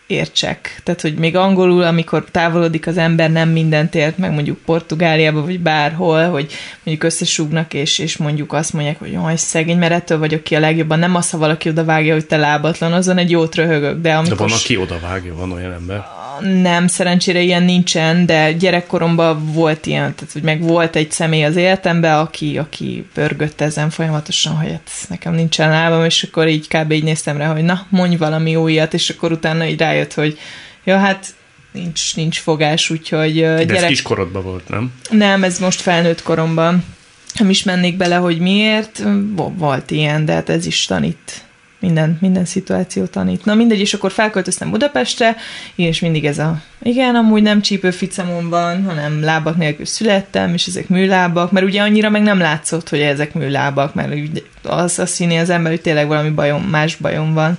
értsek. Tehát, hogy még angolul, amikor távolodik az ember, nem mindent ért, meg mondjuk Portugáliába, vagy bárhol, hogy mondjuk összesúgnak, és, és mondjuk azt mondják, hogy jaj, szegény, mert ettől vagyok ki a legjobban. Nem az, ha valaki odavágja, hogy te lábatlan, azon egy jót röhögök. De, amikor de van, aki odavágja, van olyan ember? Nem, szerencsére ilyen nincsen, de gyerekkoromban volt ilyen, tehát hogy meg volt egy személy az életemben, aki, aki pörgött ezen folyamatosan, hogy hát nekem nincsen lábam, és akkor így kb. így néztem rá, hogy na, mondj valami újat, és akkor utána így rájött, hogy ja, hát nincs, nincs fogás, úgyhogy... De gyerek... ez kiskorodban volt, nem? Nem, ez most felnőtt koromban. Nem is mennék bele, hogy miért, volt ilyen, de hát ez is tanít minden, minden szituáció tanít. Na mindegy, és akkor felköltöztem Budapestre, és mindig ez a, igen, amúgy nem csípőficamon van, hanem lábak nélkül születtem, és ezek műlábak, mert ugye annyira meg nem látszott, hogy ezek műlábak, mert az a színi az ember, hogy tényleg valami bajom, más bajom van.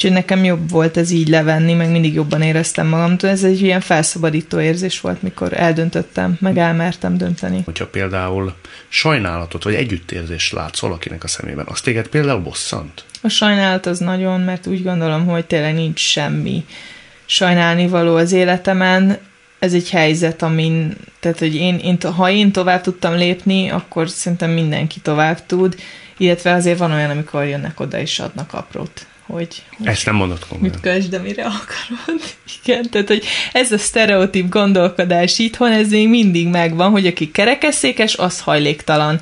Úgyhogy nekem jobb volt ez így levenni, meg mindig jobban éreztem magam. Ez egy ilyen felszabadító érzés volt, mikor eldöntöttem, meg elmertem dönteni. Hogyha például sajnálatot vagy együttérzést látsz valakinek a szemében, az téged például bosszant? A sajnálat az nagyon, mert úgy gondolom, hogy tényleg nincs semmi sajnálni való az életemen. Ez egy helyzet, amin, tehát hogy én, én, ha én tovább tudtam lépni, akkor szerintem mindenki tovább tud, illetve azért van olyan, amikor jönnek oda és adnak aprót hogy, hogy ezt nem mondod komolyan. Mit közd, amire akarod. Igen, tehát, hogy ez a sztereotíp gondolkodás itthon, ez még mindig megvan, hogy aki kerekesszékes, az hajléktalan.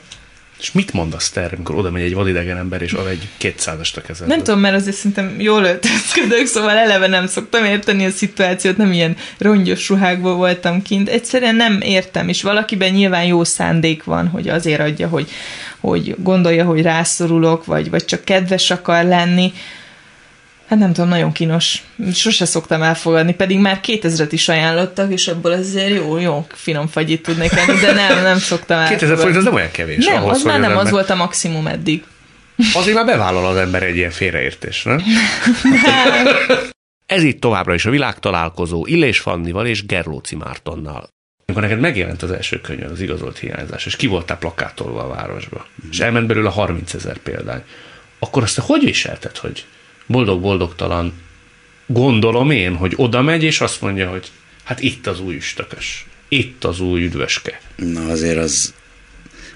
És mit mondasz te, amikor oda megy egy vadidegen ember, és ad egy kétszázast a kezedbe? Nem tudom, mert azért szerintem jól öltözködök, szóval eleve nem szoktam érteni a szituációt, nem ilyen rongyos ruhákból voltam kint. Egyszerűen nem értem, és valakiben nyilván jó szándék van, hogy azért adja, hogy, hogy gondolja, hogy rászorulok, vagy, vagy csak kedves akar lenni. Hát nem tudom, nagyon kínos. Sose szoktam elfogadni, pedig már 2000-et is ajánlottak, és abból azért jó, jó finom fagyit tudnék enni, de nem, nem szoktam elfogadni. 2000 forint az nem olyan kevés. Nem, ahhoz, az már nem, az, az volt a maximum eddig. Azért már bevállal az ember egy ilyen félreértés, nem? Ez itt továbbra is a világtalálkozó Illés Fannival és Gerlóci Mártonnal. Amikor neked megjelent az első könyv, az igazolt hiányzás, és ki voltál plakátolva a városba, mm. és elment belőle 30 ezer példány, akkor azt hogy viselted, hogy boldog-boldogtalan gondolom én, hogy oda megy, és azt mondja, hogy hát itt az új üstökös, itt az új üdvöske. Na azért az,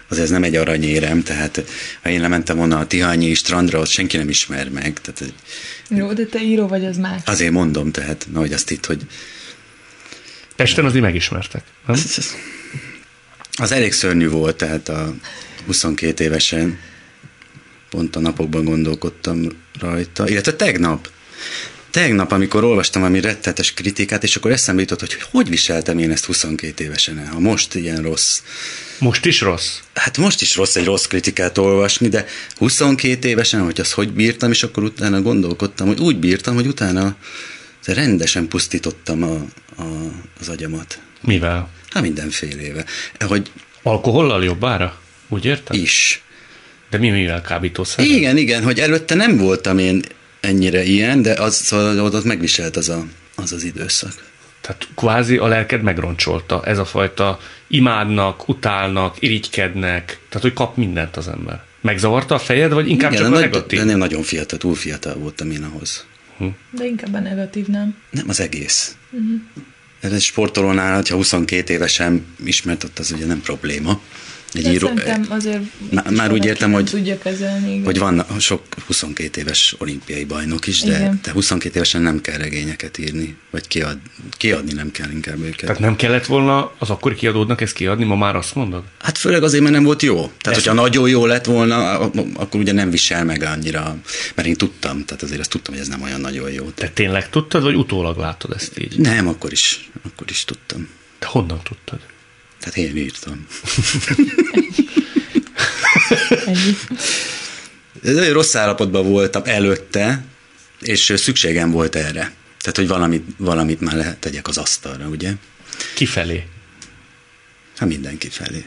azért ez nem egy aranyérem, tehát ha én lementem volna a Tihányi strandra, ott senki nem ismer meg. Tehát, Jó, de te író vagy, az más. Azért mondom, tehát, na, hogy azt itt, hogy... Pesten azért megismertek, nem? Az, az elég szörnyű volt, tehát a 22 évesen pont a napokban gondolkodtam rajta, illetve tegnap, tegnap, amikor olvastam valami rettetes kritikát, és akkor eszembe jutott, hogy hogy viseltem én ezt 22 évesen, ha most ilyen rossz. Most is rossz? Hát most is rossz egy rossz kritikát olvasni, de 22 évesen, hogy azt hogy bírtam, és akkor utána gondolkodtam, hogy úgy bírtam, hogy utána rendesen pusztítottam a, a, az agyamat. Mivel? Hát mindenfélével. Hogy Alkohollal jobbára? Úgy érted? Is. De mi mivel kábítószer? Igen, igen, hogy előtte nem voltam én ennyire ilyen, de az, szóval ott megviselt az, a, az az időszak. Tehát kvázi a lelked megroncsolta ez a fajta imádnak, utálnak, irigykednek, tehát hogy kap mindent az ember. Megzavarta a fejed, vagy inkább Igen, csak a nagy, negatív? De nem nagyon fiatal, túl fiatal voltam én ahhoz. Hm. De inkább a negatív, nem? Nem, az egész. Uh-huh. Ez egy sportolónál, ha 22 évesen ismert, ott az ugye nem probléma. Egy író, azért már, már úgy értem, hogy, tudja kezelni, igen. hogy van sok 22 éves olimpiai bajnok is, de, igen. de 22 évesen nem kell regényeket írni, vagy kiad, kiadni nem kell inkább őket. Tehát nem kellett volna az akkori kiadódnak ezt kiadni, ma már azt mondod? Hát főleg azért, mert nem volt jó. Tehát, ezt hogyha nagyon jó lett volna, akkor ugye nem visel meg annyira, mert én tudtam, tehát azért azt tudtam, hogy ez nem olyan nagyon jó. Te tényleg tudtad, vagy utólag látod ezt így? Nem, akkor is, akkor is tudtam. Te honnan tudtad? Tehát én írtam. Nagyon rossz állapotban voltam előtte, és szükségem volt erre. Tehát, hogy valamit, valamit már lehet tegyek az asztalra, ugye? Kifelé? Hát mindenki felé.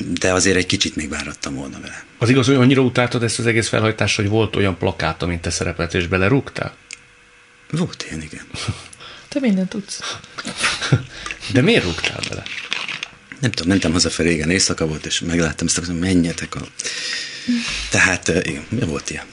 De azért egy kicsit még várattam volna vele. Az igaz, hogy annyira utáltad ezt az egész felhajtást, hogy volt olyan plakát, amint te szerepelt, és belerúgtál? Volt ilyen, igen. Te mindent tudsz. De miért rúgtál bele? Nem tudom, mentem hazafelé, régen éjszaka volt, és megláttam ezt, hogy menjetek a... Tehát, igen, mi volt ilyen?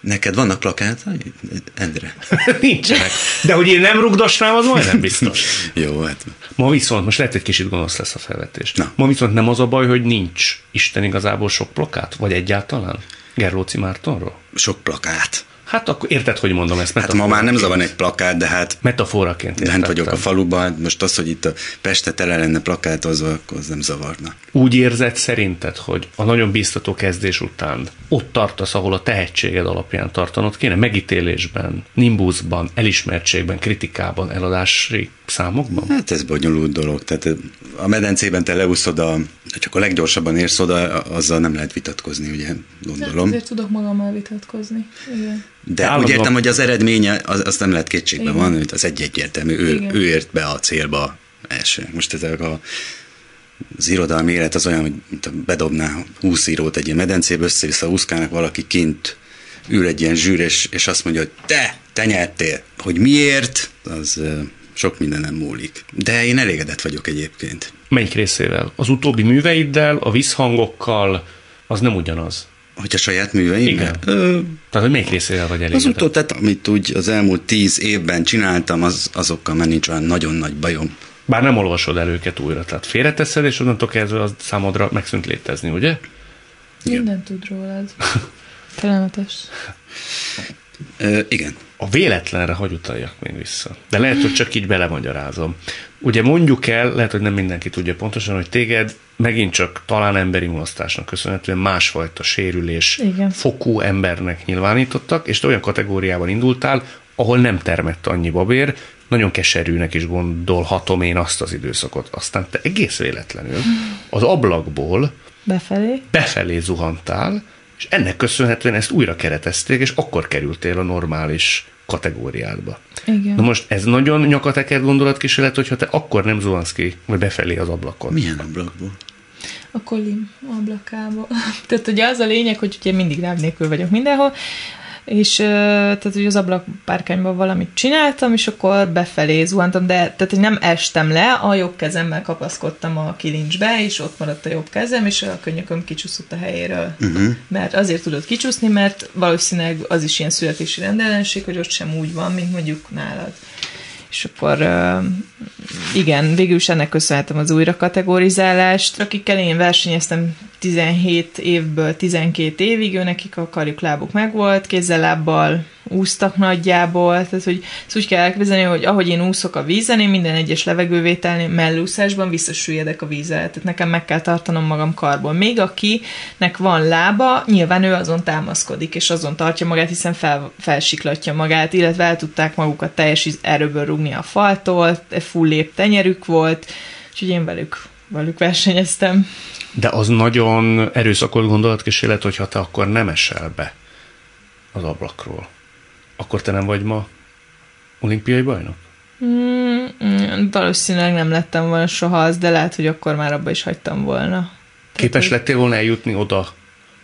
Neked vannak plakátai, Endre? Nincsenek. De hogy én nem rugdosnám, az majdnem biztos. Jó, hát. Ma viszont, most lehet, hogy kicsit gonosz lesz a felvetés. Na. Ma viszont nem az a baj, hogy nincs Isten igazából sok plakát? Vagy egyáltalán? Gerlóci Mártonról? Sok plakát. Hát akkor érted, hogy mondom ezt? Hát ma már nem zavar egy plakát, de hát Metaforaként bent értettem. vagyok a faluban, most az, hogy itt a Peste tele lenne plakátozva, akkor az nem zavarna. Úgy érzed szerinted, hogy a nagyon biztató kezdés után ott tartasz, ahol a tehetséged alapján tartanod kéne? Megítélésben, nimbuszban, elismertségben, kritikában, eladási számokban? Hát ez bonyolult dolog. Tehát a medencében te leúszod, a, csak a leggyorsabban érsz oda, azzal nem lehet vitatkozni, ugye, Hát gondolom. azért tudok magammal vitatkozni. Igen. De Állandóan- úgy értem, hogy az eredménye, az, az nem lehet kétségbe Igen. van, hogy az egy egyértelmű. Ő, Igen. ő ért be a célba első. Most ezek a az irodalmi élet az olyan, hogy mint a bedobná 20 írót egy ilyen medencébe, össze-vissza úszkálnak valaki kint, ül egy ilyen zsűr, és, és azt mondja, hogy te, te nyertél. Hogy miért, az sok minden nem múlik. De én elégedett vagyok egyébként. Melyik részével? Az utóbbi műveiddel, a visszhangokkal, az nem ugyanaz. Hogy a saját műveim? Igen. Ö, Tehát, hogy melyik részével vagy az elégedett? utó, tehát amit úgy az elmúlt tíz évben csináltam, az, azokkal már nincs olyan nagyon nagy bajom. Bár nem olvasod el őket újra, tehát félreteszed, és onnantól kezdve az számodra megszűnt létezni, ugye? Minden tud rólad. Kellemetes. Ö, igen. A véletlenre hogy utaljak még vissza? De lehet, hogy csak így belemagyarázom. Ugye mondjuk el, lehet, hogy nem mindenki tudja pontosan, hogy téged megint csak talán emberi mulasztásnak köszönhetően másfajta sérülés Igen. fokú embernek nyilvánítottak, és te olyan kategóriában indultál, ahol nem termett annyi babér, nagyon keserűnek is gondolhatom én azt az időszakot. Aztán te egész véletlenül az ablakból Befelé. befelé zuhantál, és ennek köszönhetően ezt újra keretezték, és akkor kerültél a normális kategóriádba. Igen. Na most ez nagyon nyakatekert gondolatkísérlet, hogyha te akkor nem zuhansz ki, vagy befelé az ablakon. Milyen ablakból? A kolim ablakába. tehát ugye az a lényeg, hogy ugye mindig láb nélkül vagyok mindenhol, és tehát ugye az ablakpárkányban valamit csináltam, és akkor befelé zuhantam, de tehát hogy nem estem le, a jobb kezemmel kapaszkodtam a kilincsbe, és ott maradt a jobb kezem, és a könyököm kicsúszott a helyéről. Uh-huh. Mert azért tudott kicsúszni, mert valószínűleg az is ilyen születési rendellenesség, hogy ott sem úgy van, mint mondjuk nálad. És akkor igen, végül is ennek köszönhetem az újra kategorizálást. Akikkel én versenyeztem 17 évből 12 évig, ő nekik a karjuk lábuk megvolt, kézzel-lábbal úsztak nagyjából, tehát hogy ezt úgy kell elképzelni, hogy ahogy én úszok a vízen, én minden egyes levegővételnél mellúszásban visszasüllyedek a vízzel, tehát nekem meg kell tartanom magam karból. Még akinek van lába, nyilván ő azon támaszkodik, és azon tartja magát, hiszen fel, felsiklatja magát, illetve el tudták magukat teljes erőből rúgni a faltól, full lép tenyerük volt, úgyhogy én velük, velük versenyeztem. De az nagyon erőszakos gondolatkísérlet, hogyha te akkor nem esel be az ablakról. Akkor te nem vagy ma olimpiai bajnok? Mm, mm, valószínűleg nem lettem volna soha az, de lehet, hogy akkor már abba is hagytam volna. Képes hogy- lettél volna eljutni oda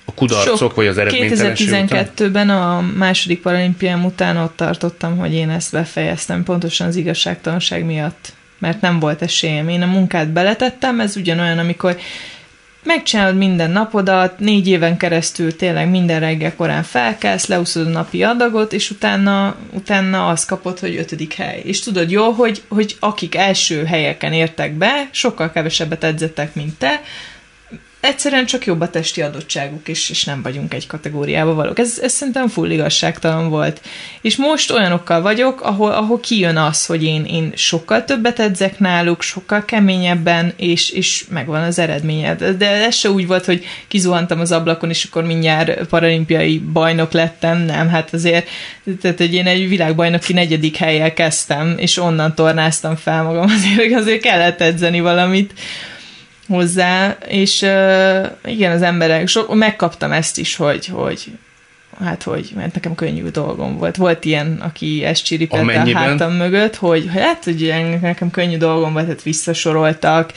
a kudarcok, Sok- vagy az eredménytelenség után? 2012-ben a második paralimpiám után ott tartottam, hogy én ezt befejeztem, pontosan az igazságtalanság miatt, mert nem volt esélyem. Én a munkát beletettem, ez ugyanolyan, amikor megcsinálod minden napodat, négy éven keresztül tényleg minden reggel korán felkelsz, leúszod a napi adagot, és utána, utána azt kapod, hogy ötödik hely. És tudod jól, hogy, hogy akik első helyeken értek be, sokkal kevesebbet edzettek, mint te, egyszerűen csak jobb a testi adottságuk, és, és nem vagyunk egy kategóriába valók. Ez, ez szerintem full igazságtalan volt. És most olyanokkal vagyok, ahol, ahol kijön az, hogy én, én sokkal többet edzek náluk, sokkal keményebben, és, és megvan az eredménye. De de ez se úgy volt, hogy kizuhantam az ablakon, és akkor mindjárt paralimpiai bajnok lettem, nem, hát azért, tehát hogy én egy világbajnoki negyedik helyjel kezdtem, és onnan tornáztam fel magam, azért, azért kellett edzeni valamit hozzá, és uh, igen, az emberek, so, megkaptam ezt is, hogy, hogy hát hogy, mert nekem könnyű dolgom volt. Volt ilyen, aki ezt csiripelte a hátam mögött, hogy hát, hogy nekem könnyű dolgom volt, hát visszasoroltak,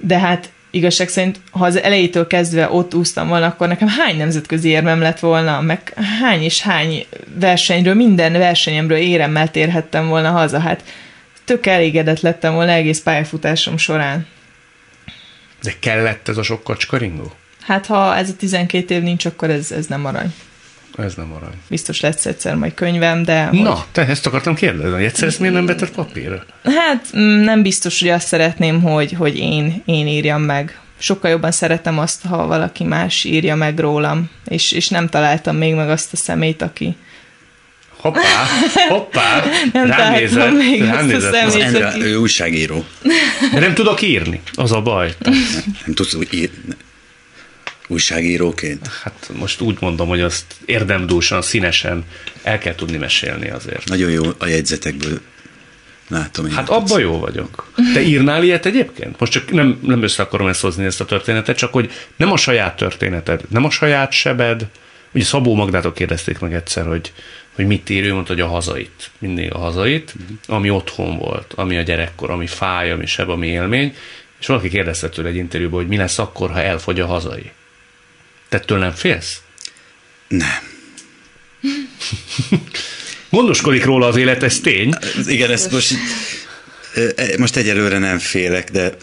de hát igazság szerint, ha az elejétől kezdve ott úsztam volna, akkor nekem hány nemzetközi érmem lett volna, meg hány és hány versenyről, minden versenyemről éremmel térhettem volna haza, hát tök elégedett lettem volna egész pályafutásom során. De kellett ez a sok kacskaringó? Hát ha ez a 12 év nincs, akkor ez, ez nem arany. Ez nem arany. Biztos lesz egyszer majd könyvem, de... Na, hogy... te ezt akartam kérdezni, hogy egyszer ezt miért nem betett papírra? Hát mm, nem biztos, hogy azt szeretném, hogy, hogy én, én írjam meg. Sokkal jobban szeretem azt, ha valaki más írja meg rólam, és, és nem találtam még meg azt a szemét, aki, Hoppá, hoppá, nem rám nézett, még rám nézett. Endre, aki... ő újságíró. De nem tudok írni, az a baj. Nem, nem tudsz úgy ír... újságíróként. Hát most úgy mondom, hogy azt érdemdúsan, színesen el kell tudni mesélni azért. Nagyon jó a jegyzetekből látom. én. Hát abba jó vagyok. Te írnál ilyet egyébként? Most csak nem, nem össze akarom ezt hozni ezt a történetet, csak hogy nem a saját történeted, nem a saját sebed. Ugye Szabó Magdától kérdezték meg egyszer, hogy, hogy mit ír, ő mondta, hogy a hazait. Mindig a hazait, ami otthon volt, ami a gyerekkor, ami fáj, ami seb, ami élmény. És valaki kérdezte tőle egy interjúban, hogy mi lesz akkor, ha elfogy a hazai. Te tőle nem félsz? Nem. Gondoskodik róla az élet, ez tény. Igen, ezt most, ö, most egyelőre nem félek, de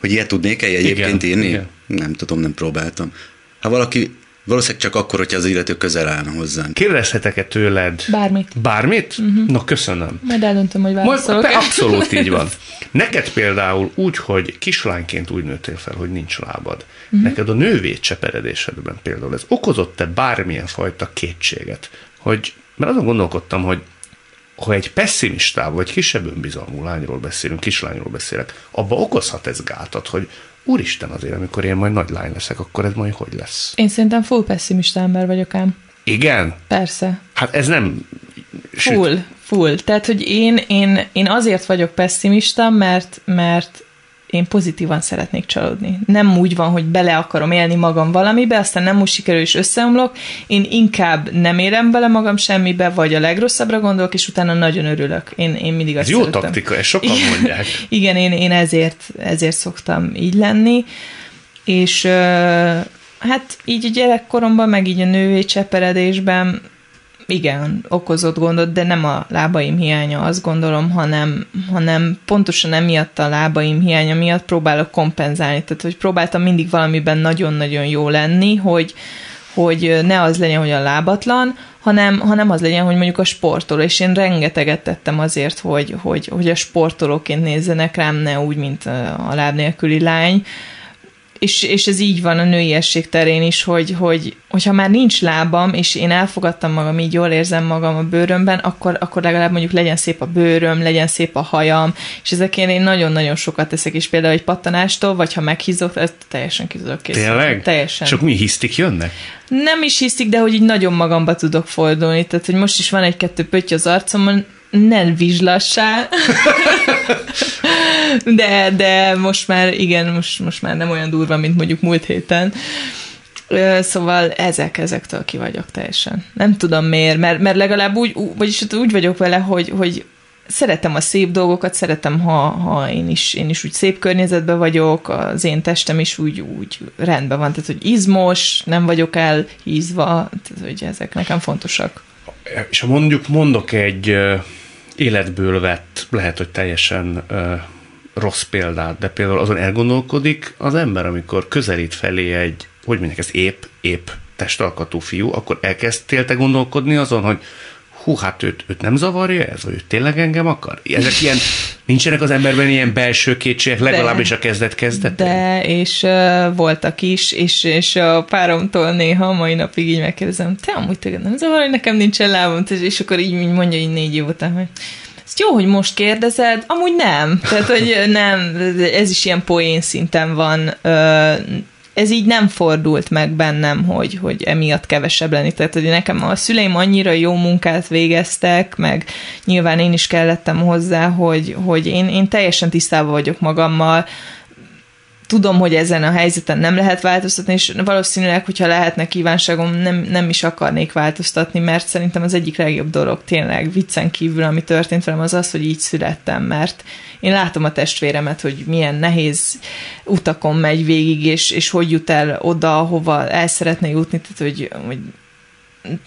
hogy ilyet tudnék-e egyébként Igen, írni? igen. Nem tudom, nem próbáltam. Ha valaki, valószínűleg csak akkor, hogyha az illető közel állna hozzánk. Kérdezhetek-e tőled Bármit. bármit? Uh-huh. Na, köszönöm. Majd eldöntöm, hogy Majd, válaszolok. pe- abszolút így van. Neked például úgy, hogy kislányként úgy nőttél fel, hogy nincs lábad. Uh-huh. Neked a nővét cseperedésedben például ez okozott-e bármilyen fajta kétséget? Hogy, mert azon gondolkodtam, hogy ha egy pessimistább vagy kisebb önbizalmú lányról beszélünk, kislányról beszélek, abba okozhat ez gátat, hogy úristen azért, amikor én majd nagy lány leszek, akkor ez majd hogy lesz? Én szerintem full pessimista ember vagyok ám. Igen? Persze. Hát ez nem... Süt. Full, full. Tehát, hogy én, én, én azért vagyok pessimista, mert, mert én pozitívan szeretnék csalódni. Nem úgy van, hogy bele akarom élni magam valamibe, aztán nem úgy sikerül és összeomlok. Én inkább nem érem bele magam semmibe, vagy a legrosszabbra gondolok, és utána nagyon örülök. Én, én mindig azt Ez jó szeretem. taktika, ezt sokan mondják. Igen, én, én ezért, ezért szoktam így lenni, és hát így a gyerekkoromban, meg így a női cseperedésben igen, okozott gondot, de nem a lábaim hiánya, azt gondolom, hanem, hanem pontosan emiatt a lábaim hiánya miatt próbálok kompenzálni. Tehát, hogy próbáltam mindig valamiben nagyon-nagyon jó lenni, hogy, hogy ne az legyen, hogy a lábatlan, hanem, hanem az legyen, hogy mondjuk a sportoló, és én rengeteget tettem azért, hogy, hogy, hogy a sportolóként nézzenek rám, ne úgy, mint a láb nélküli lány, és, és ez így van a nőiesség terén is, hogy, hogy hogyha már nincs lábam, és én elfogadtam magam, így jól érzem magam a bőrömben, akkor, akkor legalább mondjuk legyen szép a bőröm, legyen szép a hajam, és ezekért én nagyon-nagyon sokat teszek, és például egy pattanástól, vagy ha meghízok, ez teljesen ki tudok készülni. Tényleg? Teljesen. Csak mi hisztik jönnek? Nem is hiszik, de hogy így nagyon magamba tudok fordulni. Tehát, hogy most is van egy-kettő pötty az arcomon, nem vizslassá. de, de most már, igen, most, most már nem olyan durva, mint mondjuk múlt héten. Szóval ezek, ezektől ki vagyok teljesen. Nem tudom miért, mert, mert legalább úgy, vagyis úgy vagyok vele, hogy, hogy szeretem a szép dolgokat, szeretem, ha, ha én, is, én is úgy szép környezetben vagyok, az én testem is úgy, úgy rendben van, tehát hogy izmos, nem vagyok elhízva, tehát hogy ezek nekem fontosak. És ha mondjuk mondok egy életből vett, lehet, hogy teljesen rossz példát, de például azon elgondolkodik az ember, amikor közelít felé egy, hogy mondják, ez épp, épp testalkatú fiú, akkor elkezdtél te gondolkodni azon, hogy hú, hát őt, őt nem zavarja ez, vagy ő tényleg engem akar? Ezek ilyen, nincsenek az emberben ilyen belső kétségek, legalábbis a kezdet kezdetén? De, és uh, voltak is, és, és a páromtól néha mai napig így megkérdezem, te amúgy téged nem zavar, hogy nekem nincsen lábam, és akkor így mondja így négy év után, hogy ezt jó, hogy most kérdezed, amúgy nem. Tehát, hogy nem, ez is ilyen poén szinten van. Ez így nem fordult meg bennem, hogy, hogy emiatt kevesebb lenni. Tehát, hogy nekem a szüleim annyira jó munkát végeztek, meg nyilván én is kellettem hozzá, hogy, hogy én, én teljesen tisztában vagyok magammal, tudom, hogy ezen a helyzeten nem lehet változtatni, és valószínűleg, hogyha lehetne kívánságom, nem, nem is akarnék változtatni, mert szerintem az egyik legjobb dolog tényleg viccen kívül, ami történt velem, az az, hogy így születtem, mert én látom a testvéremet, hogy milyen nehéz utakon megy végig, és, és hogy jut el oda, hova el szeretne jutni, tehát hogy, hogy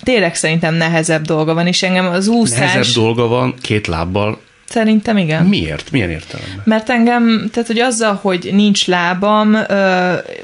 tényleg szerintem nehezebb dolga van, és engem az úszás... Nehezebb dolga van két lábbal Szerintem igen. Miért? Milyen értelemben? Mert engem, tehát hogy azzal, hogy nincs lábam,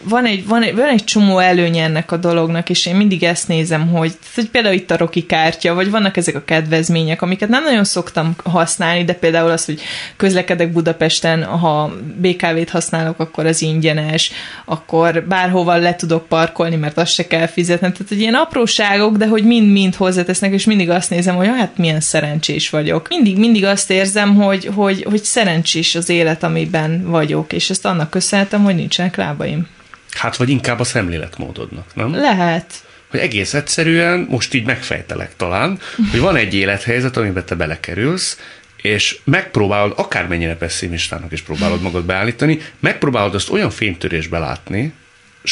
van egy, van, egy, van egy csomó előnye ennek a dolognak, és én mindig ezt nézem, hogy, hogy például itt a Roki kártya, vagy vannak ezek a kedvezmények, amiket nem nagyon szoktam használni, de például az, hogy közlekedek Budapesten, ha BKV-t használok, akkor az ingyenes, akkor bárhova le tudok parkolni, mert azt se kell fizetni. Tehát, hogy ilyen apróságok, de hogy mind-mind hozzátesznek, és mindig azt nézem, hogy hát milyen szerencsés vagyok. Mindig, mindig azt érzem, érzem, hogy, hogy, hogy szerencsés az élet, amiben vagyok, és ezt annak köszönhetem, hogy nincsenek lábaim. Hát, vagy inkább a szemléletmódodnak, nem? Lehet. Hogy egész egyszerűen, most így megfejtelek talán, hogy van egy élethelyzet, amiben te belekerülsz, és megpróbálod, akármennyire pessimistának is próbálod magad beállítani, megpróbálod azt olyan fénytörésbe látni,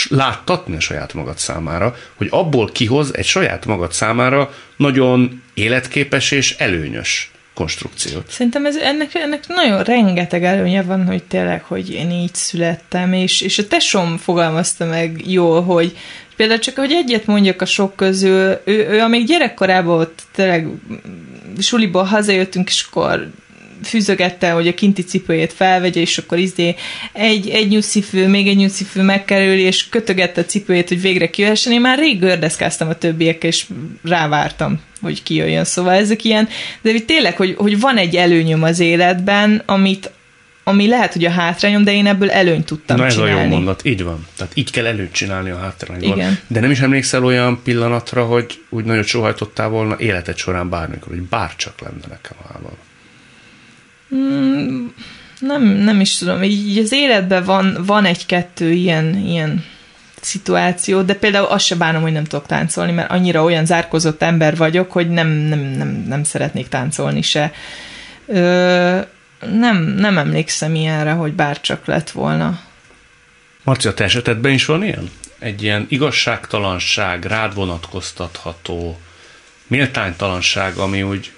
láttatni a saját magad számára, hogy abból kihoz egy saját magad számára nagyon életképes és előnyös konstrukciót. Szerintem ez, ennek, ennek nagyon rengeteg előnye van, hogy tényleg, hogy én így születtem, és, és a tesom fogalmazta meg jól, hogy például csak, hogy egyet mondjak a sok közül, ő, ő amíg gyerekkorában ott tényleg suliból hazajöttünk, és akkor fűzögette, hogy a kinti cipőjét felvegye, és akkor izé egy, egy nyuszifő, még egy nyuszifő megkerül, és kötögette a cipőjét, hogy végre kijöhessen. Én már rég gördeszkáztam a többiekkel, és rávártam, hogy kijöjjön. Szóval ezek ilyen, de tényleg, hogy, hogy van egy előnyöm az életben, amit, ami lehet, hogy a hátrányom, de én ebből előnyt tudtam Na ez csinálni. a jó mondat, így van. Tehát így kell előnyt csinálni a hátrányból. Igen. De nem is emlékszel olyan pillanatra, hogy úgy nagyot sohajtottál volna életed során bármikor, hogy bárcsak lenne nekem lábam. Mm, nem, nem is tudom, így az életben van, van egy-kettő ilyen, ilyen szituáció, de például azt se bánom, hogy nem tudok táncolni, mert annyira olyan zárkozott ember vagyok, hogy nem, nem, nem, nem szeretnék táncolni se. Ö, nem, nem emlékszem ilyenre, hogy bárcsak lett volna. Marci, a te esetedben is van ilyen? Egy ilyen igazságtalanság, rád vonatkoztatható, méltánytalanság, ami úgy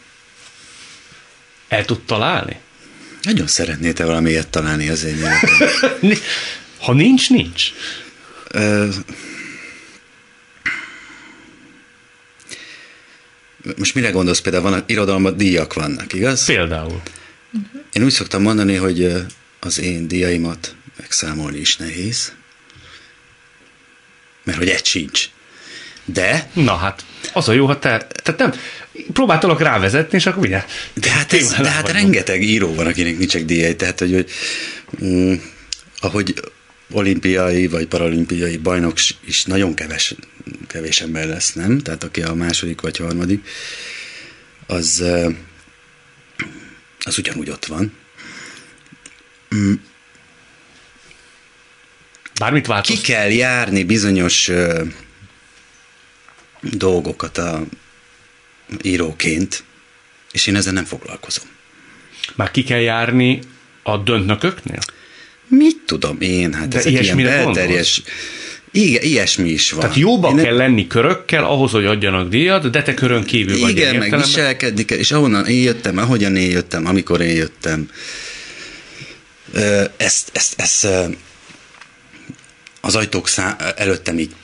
el tud találni? Nagyon szeretnél te valami ilyet találni az én Ha nincs, nincs. Ö, most mire gondolsz például? Van irodalomban díjak vannak, igaz? Például. Én úgy szoktam mondani, hogy az én díjaimat megszámolni is nehéz, mert hogy egy sincs. De... Na hát, az a jó, ha te, tehát nem, próbáltalak rávezetni, és akkor ugye. De hát, ez, de hát rengeteg író van, akinek nincsenek díjai, tehát hogy, hogy mm, ahogy olimpiai vagy paralimpiai bajnok is nagyon keves, kevés ember lesz, nem? Tehát aki a második vagy harmadik, az, az ugyanúgy ott van. Mm. Bármit változ. Ki kell járni bizonyos dolgokat a íróként, és én ezzel nem foglalkozom. Már ki kell járni a döntnököknél? Mit tudom én? Hát De ez egy ilyen belterjes... Igen, ilyesmi is van. Tehát jóba én kell lenni körökkel ahhoz, hogy adjanak díjat, de te körön kívül igen, vagy. Igen, meg viselkedni kell, és ahonnan én jöttem, ahogyan én jöttem, amikor én jöttem, ezt, ezt, ezt az ajtók szá- előttem így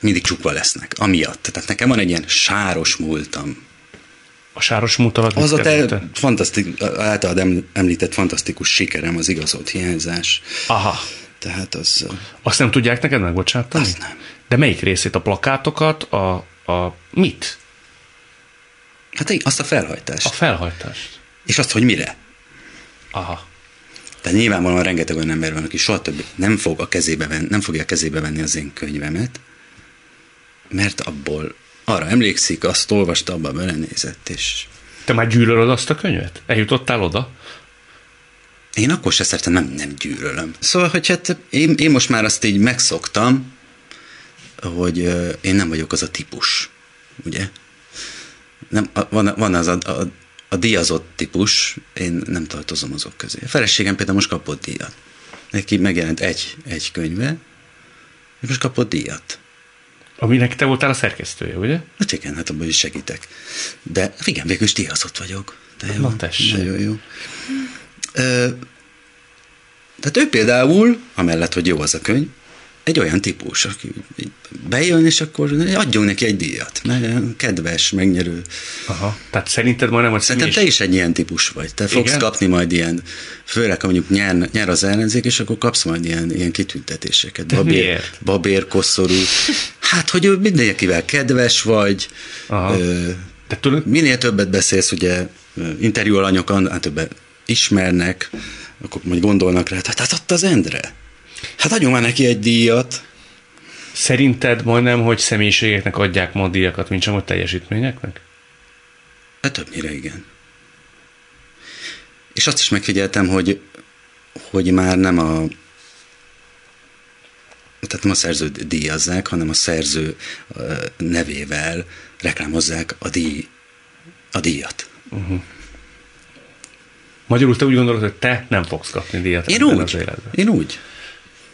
mindig csukva lesznek, amiatt. Tehát nekem van egy ilyen sáros múltam. A sáros múlt alatt Az a te fantasztik, általad említett fantasztikus sikerem, az igazolt hiányzás. Aha. Tehát az... Azt nem tudják neked megbocsátani? Azt nem. De melyik részét? A plakátokat? A, a mit? Hát azt a felhajtást. A felhajtást. És azt, hogy mire? Aha. Tehát nyilvánvalóan rengeteg olyan ember van, aki soha többé nem, fog a kezébe venni, nem fogja a kezébe venni az én könyvemet, mert abból arra emlékszik, azt olvasta, abba belenézett, és... Te már gyűlölöd azt a könyvet? Eljutottál oda? Én akkor se szeretem, nem, nem gyűlölöm. Szóval, hogy hát én, én most már azt így megszoktam, hogy én nem vagyok az a típus, ugye? Nem, van, van az a, a a díjazott típus, én nem tartozom azok közé. A feleségem például most kapott díjat. Neki megjelent egy, egy könyve, és most kapott díjat. Aminek te voltál a szerkesztője, ugye? Hát igen, hát abban is segítek. De igen, végül is díjazott vagyok. De jó, Na tessék. Nagyon jó. Ö, tehát ő például, amellett, hogy jó az a könyv, egy olyan típus, aki bejön, és akkor adjunk neki egy díjat, mert kedves, megnyerő. Aha, tehát szerinted majdnem, hogy Szerintem te is egy ilyen típus vagy. Te fogsz Igen? kapni majd ilyen, főleg mondjuk nyer, nyer az ellenzék, és akkor kapsz majd ilyen, ilyen kitüntetéseket. Babér, Miért? babér, koszorú. Hát, hogy mindenkivel kedves vagy, Aha. Ö, de tudod? minél többet beszélsz, ugye interjú alanyok, hát többet ismernek, akkor majd gondolnak rá, hát, hát ott az Endre. Hát adjunk már neki egy díjat. Szerinted majdnem, hogy személyiségeknek adják ma a díjakat, mint sem a teljesítményeknek? Hát többnyire igen. És azt is megfigyeltem, hogy, hogy már nem a tehát nem a szerző díjazzák, hanem a szerző nevével reklámozzák a, díj, a díjat. Uh-huh. Magyarul te úgy gondolod, hogy te nem fogsz kapni díjat én úgy, az életben. Én úgy.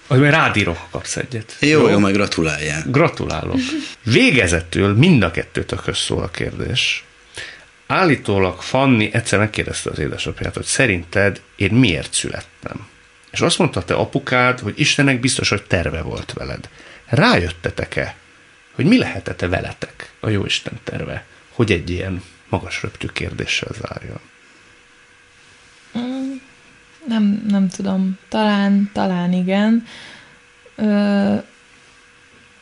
Hogy majd rádírok, ha kapsz egyet. Jó, jó, jó majd gratuláljál. Gratulálok. Végezetül mind a kettőtökhöz szól a kérdés. Állítólag Fanni egyszer megkérdezte az édesapját, hogy szerinted én miért születtem? És azt mondta te apukád, hogy Istennek biztos, hogy terve volt veled. Rájöttetek-e, hogy mi lehetett -e veletek a Jóisten terve, hogy egy ilyen magas röptű kérdéssel zárjon? Nem, nem tudom. Talán, talán igen. Ö,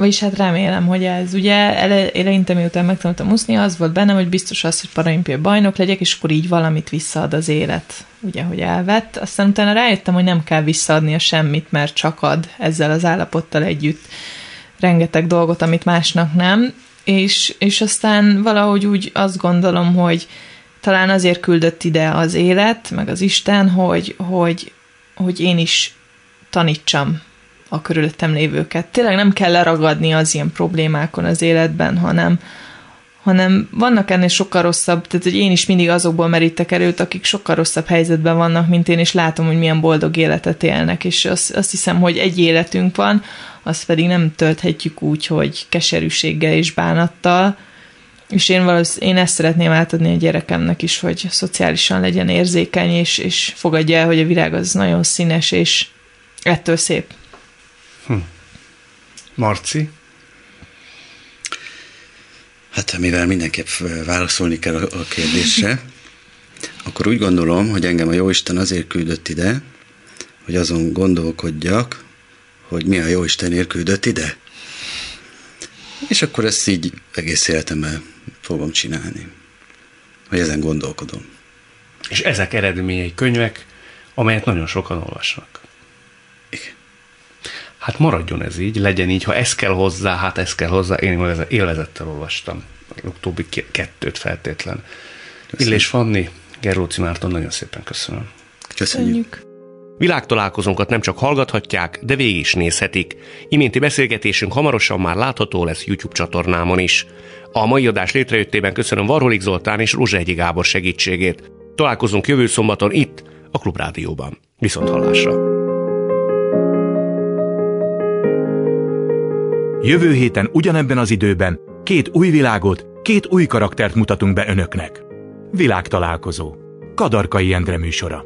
vagyis hát remélem, hogy ez ugye ele, eleinte miután megtanultam úszni, az volt bennem, hogy biztos az, hogy paralimpiai bajnok legyek, és akkor így valamit visszaad az élet, ugye, hogy elvett. Aztán utána rájöttem, hogy nem kell visszaadni a semmit, mert csak ad ezzel az állapottal együtt rengeteg dolgot, amit másnak nem, és, és aztán valahogy úgy azt gondolom, hogy talán azért küldött ide az élet, meg az Isten, hogy, hogy, hogy én is tanítsam a körülöttem lévőket. Tényleg nem kell leragadni az ilyen problémákon az életben, hanem, hanem vannak ennél sokkal rosszabb, tehát hogy én is mindig azokból merítek erőt, akik sokkal rosszabb helyzetben vannak, mint én, és látom, hogy milyen boldog életet élnek, és azt, azt hiszem, hogy egy életünk van, azt pedig nem tölthetjük úgy, hogy keserűséggel és bánattal, és én valószínűleg én ezt szeretném átadni a gyerekemnek is, hogy szociálisan legyen érzékeny, és, és fogadja el, hogy a virág az nagyon színes, és ettől szép. Hm. Marci? Hát mivel mindenképp válaszolni kell a kérdésre, akkor úgy gondolom, hogy engem a Jóisten azért küldött ide, hogy azon gondolkodjak, hogy mi a Jóistenért küldött ide. És akkor ezt így egész életemben fogom csinálni. Hogy ezen gondolkodom. És ezek eredményei könyvek, amelyet nagyon sokan olvasnak. Igen. Hát maradjon ez így, legyen így, ha ez kell hozzá, hát ez kell hozzá. Én élvezettel olvastam. Utóbbi kettőt feltétlen. Köszönöm. Illés Fanni, Gerlóci Márton, nagyon szépen köszönöm. Köszönjük. Világtalálkozónkat nem csak hallgathatják, de végig is nézhetik. Iménti beszélgetésünk hamarosan már látható lesz YouTube csatornámon is. A mai adás létrejöttében köszönöm Varholik Zoltán és Egyi Gábor segítségét. Találkozunk jövő szombaton itt, a Klubrádióban. Viszont hallásra! Jövő héten ugyanebben az időben két új világot, két új karaktert mutatunk be önöknek. Világtalálkozó. Kadarkai Endre műsora.